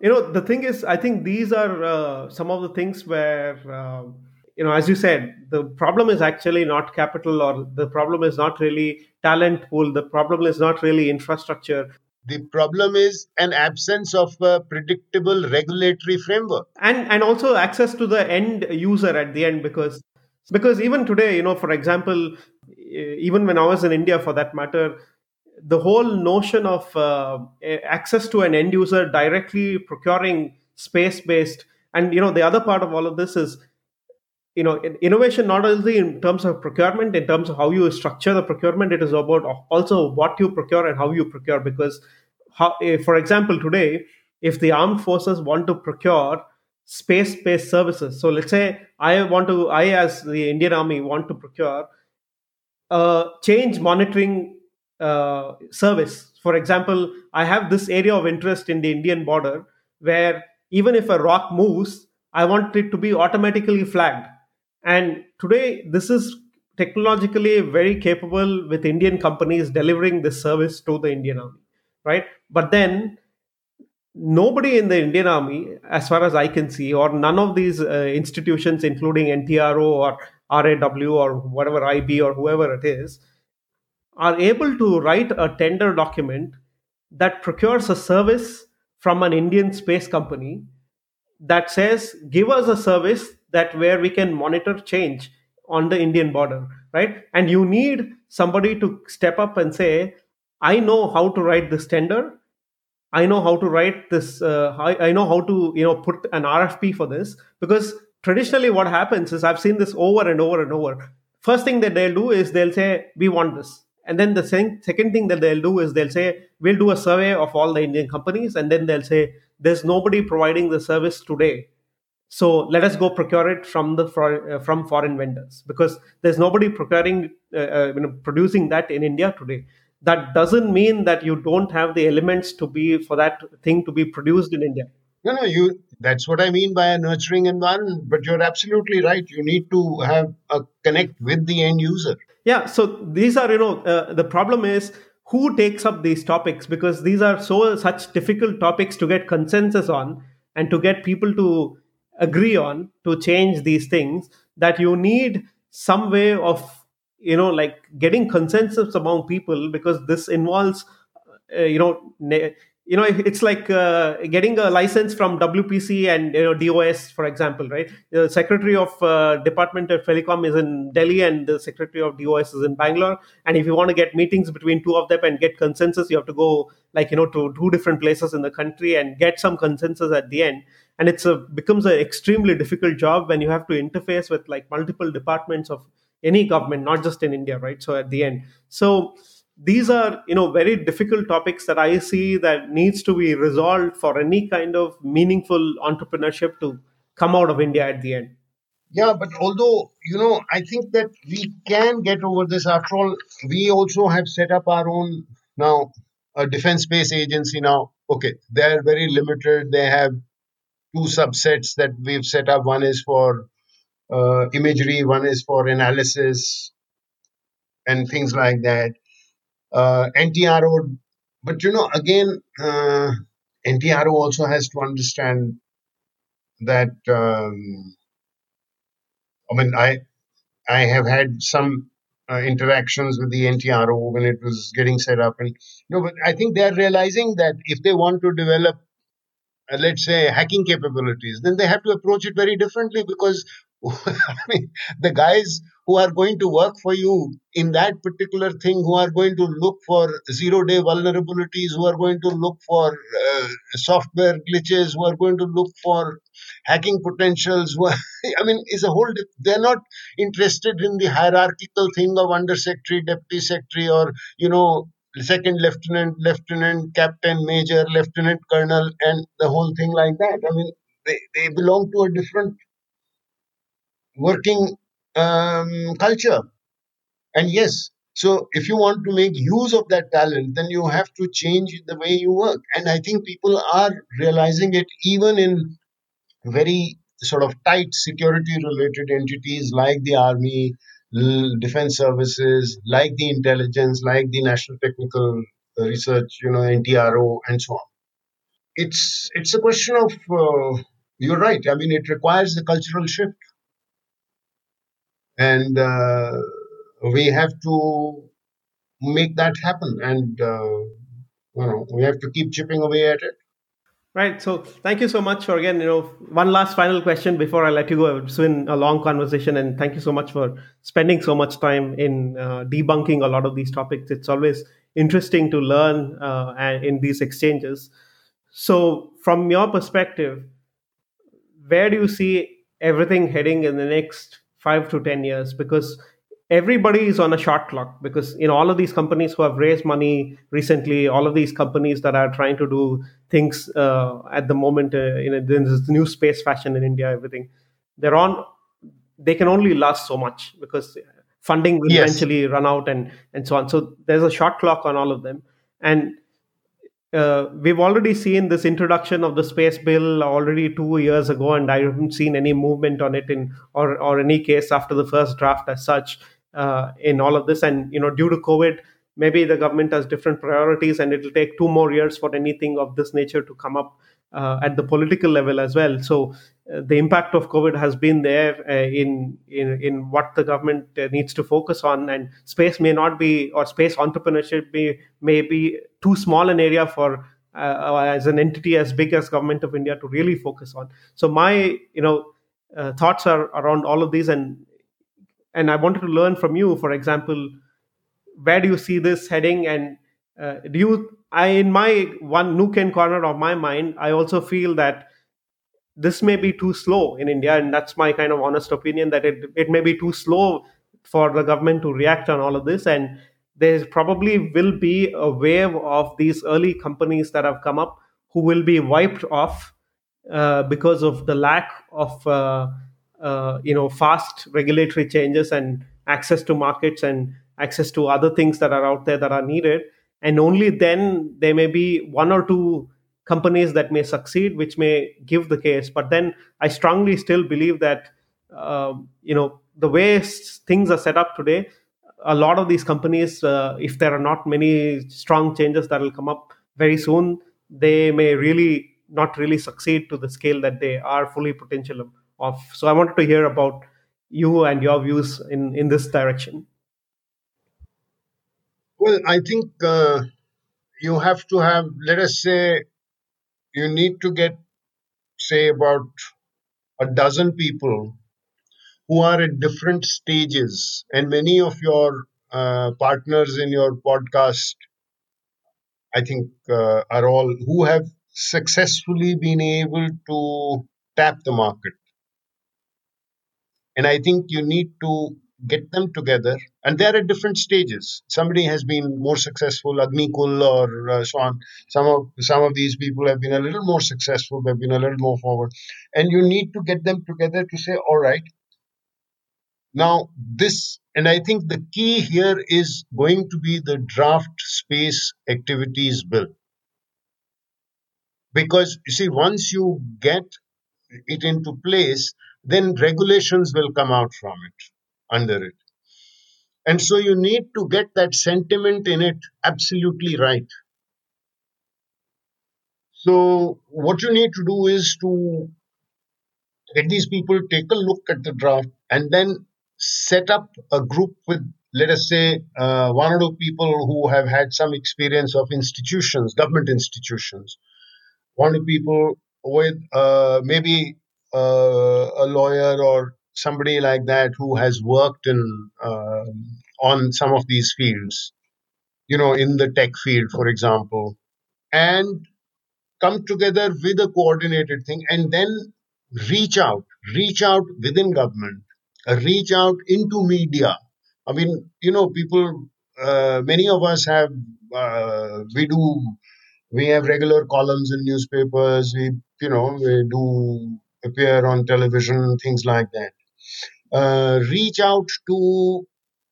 You know, the thing is, I think these are uh, some of the things where. Um, you know as you said the problem is actually not capital or the problem is not really talent pool the problem is not really infrastructure the problem is an absence of a predictable regulatory framework and and also access to the end user at the end because because even today you know for example even when i was in india for that matter the whole notion of uh, access to an end user directly procuring space based and you know the other part of all of this is you know innovation not only in terms of procurement in terms of how you structure the procurement it is about also what you procure and how you procure because how, for example today if the armed forces want to procure space based services so let's say i want to i as the indian army want to procure a change monitoring uh, service for example i have this area of interest in the indian border where even if a rock moves i want it to be automatically flagged and today, this is technologically very capable with Indian companies delivering this service to the Indian Army, right? But then nobody in the Indian Army, as far as I can see, or none of these uh, institutions, including NTRO or RAW or whatever IB or whoever it is, are able to write a tender document that procures a service from an Indian space company that says, give us a service that where we can monitor change on the Indian border, right? And you need somebody to step up and say, I know how to write this tender. I know how to write this. Uh, I, I know how to you know put an RFP for this because traditionally what happens is I've seen this over and over and over. First thing that they'll do is they'll say we want this, and then the second thing that they'll do is they'll say we'll do a survey of all the Indian companies, and then they'll say there's nobody providing the service today. So let us go procure it from the uh, from foreign vendors because there's nobody procuring uh, uh, you know, producing that in india today. That doesn't mean that you don't have the elements to be for that thing to be produced in india. No no you that's what i mean by a nurturing environment but you're absolutely right. You need to have a connect with the end user yeah so these are you know uh, the problem is who takes up these topics because these are so such difficult topics to get consensus on and to get people to agree on to change these things that you need some way of you know like getting consensus among people because this involves uh, you know ne- you know it's like uh, getting a license from WPC and you know DOS for example right? The secretary of uh, department of telecom is in Delhi and the secretary of DOS is in Bangalore. And if you want to get meetings between two of them and get consensus you have to go like you know to two different places in the country and get some consensus at the end. And it's a becomes an extremely difficult job when you have to interface with like multiple departments of any government not just in india right? So at the end. So these are you know very difficult topics that i see that needs to be resolved for any kind of meaningful entrepreneurship to come out of india at the end. Yeah but although you know i think that we can get over this. After all we also have set up our own now a defense space agency now. Okay they're very limited. They have two subsets that we've set up. One is for uh, imagery, one is for analysis, and things like that. Uh, NTRO, but you know, again, uh, NTRO also has to understand that. Um, I mean, I I have had some uh, interactions with the NTRO when it was getting set up. And you know, but I think they are realizing that if they want to develop, uh, let's say, hacking capabilities, then they have to approach it very differently because <laughs> I mean, the guys who are going to work for you in that particular thing, who are going to look for zero day vulnerabilities, who are going to look for uh, software glitches, who are going to look for hacking potentials. Who are, <laughs> I mean, is a whole, they're not interested in the hierarchical thing of undersecretary, deputy secretary, or, you know, second lieutenant, lieutenant, captain, major, lieutenant colonel, and the whole thing like that. I mean, they, they belong to a different working um, culture. And yes, so if you want to make use of that talent, then you have to change the way you work. And I think people are realizing it even in very sort of tight security related entities like the army, defense services, like the intelligence, like the National Technical Research, you know, NTRO, and so on. It's it's a question of uh, you're right. I mean, it requires a cultural shift and uh, we have to make that happen and uh, you know we have to keep chipping away at it. Right. So thank you so much for again you know one last final question before i let you go. It's been a long conversation and thank you so much for spending so much time in uh, debunking a lot of these topics. It's always interesting to learn uh, in these exchanges. So from your perspective where do you see everything heading in the next five to 10 years because everybody is on a short clock because you know all of these companies who have raised money recently all of these companies that are trying to do things uh, at the moment uh, you know this new space fashion in india everything they're on they can only last so much because funding will yes. eventually run out and and so on so there's a short clock on all of them and uh, we've already seen this introduction of the space bill already two years ago, and I haven't seen any movement on it in or or any case after the first draft as such uh, in all of this. And you know, due to COVID, maybe the government has different priorities, and it'll take two more years for anything of this nature to come up uh, at the political level as well. So uh, the impact of COVID has been there uh, in, in in what the government uh, needs to focus on, and space may not be or space entrepreneurship be may be too small an area for uh, as an entity as big as government of India to really focus on. So my you know uh, thoughts are around all of these, and and I wanted to learn from you, for example, where do you see this heading, and do you I in my one nook and corner of my mind, I also feel that this may be too slow in India, and that's my kind of honest opinion that it it may be too slow for the government to react on all of this, and there probably will be a wave of these early companies that have come up who will be wiped off uh, because of the lack of uh, uh, you know fast regulatory changes and access to markets and access to other things that are out there that are needed and only then there may be one or two companies that may succeed which may give the case. But then i strongly still believe that uh, you know the way things are set up today a lot of these companies uh, if there are not many strong changes that will come up very soon they may really not really succeed to the scale that they are fully potential of. So i wanted to hear about you and your views in in this direction well, I think uh, you have to have, let us say, you need to get, say, about a dozen people who are at different stages, and many of your uh, partners in your podcast, I think, uh, are all who have successfully been able to tap the market. And I think you need to get them together and they're at different stages. Somebody has been more successful agnikul or uh, so on. Some of some of these people have been a little more successful they've been a little more forward. And you need to get them together to say all right now this and i think the key here is going to be the draft space activities bill. Because you see once you get it into place then regulations will come out from it under it. And so you need to get that sentiment in it absolutely right. So, what you need to do is to get these people take a look at the draft and then set up a group with let us say, uh, one or two people who have had some experience of institutions, government institutions, one or two people with uh, maybe uh, a lawyer or somebody like that who has worked in um, on some of these fields, you know, in the tech field, for example, and come together with a coordinated thing and then reach out, reach out within government, uh, reach out into media. I mean, you know, people, uh, many of us have, uh, we do, we have regular columns in newspapers, we, you know, we do appear on television, things like that. Uh, reach out to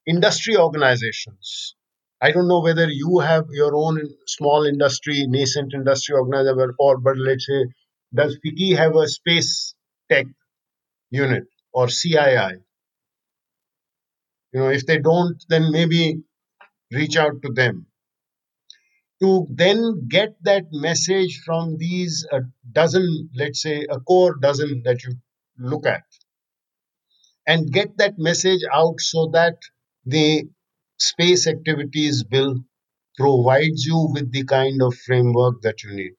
industry organizations. I don't know whether you have your own small industry, nascent industry organizer, or but let's say, does FICCI have a space tech unit or CII? You know, if they don't, then maybe reach out to them. To then get that message from these a dozen, let's say, a core dozen that you look at, and get that message out so that the space activities bill provides you with the kind of framework that you need.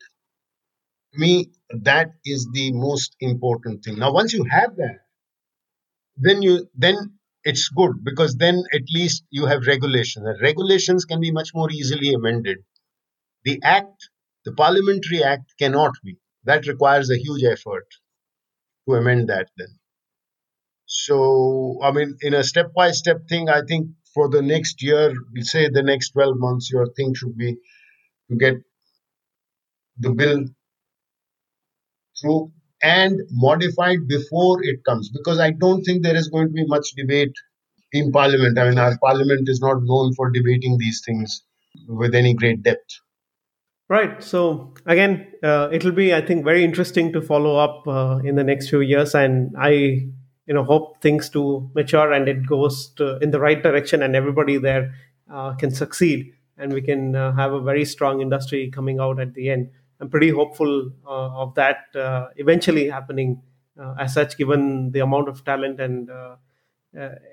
Me, that is the most important thing. Now, once you have that, then you then it's good because then at least you have regulations. And regulations can be much more easily amended. The act, the parliamentary act, cannot be. That requires a huge effort to amend that. Then, so I mean, in a step-by-step thing, I think for the next year, say the next 12 months, your thing should be to get the bill through and modified before it comes because I don't think there is going to be much debate in Parliament. I mean, our Parliament is not known for debating these things with any great depth. Right. So again, uh, it'll be, I think, very interesting to follow up uh, in the next few years, and I you know hope things to mature and it goes to, in the right direction and everybody there uh, can succeed and we can uh, have a very strong industry coming out at the end. I'm pretty hopeful uh, of that uh, eventually happening uh, as such given the amount of talent and uh,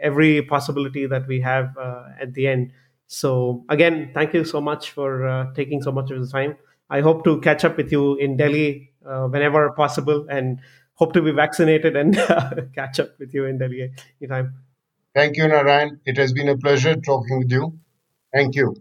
every possibility that we have at the end. So again thank you so much for taking so much of the time. I hope to catch up with you in delhi whenever possible and hope to be vaccinated and <laughs> uh, catch up with you in Delhi anytime. Thank you, Narayan. It has been a pleasure talking with you. Thank you.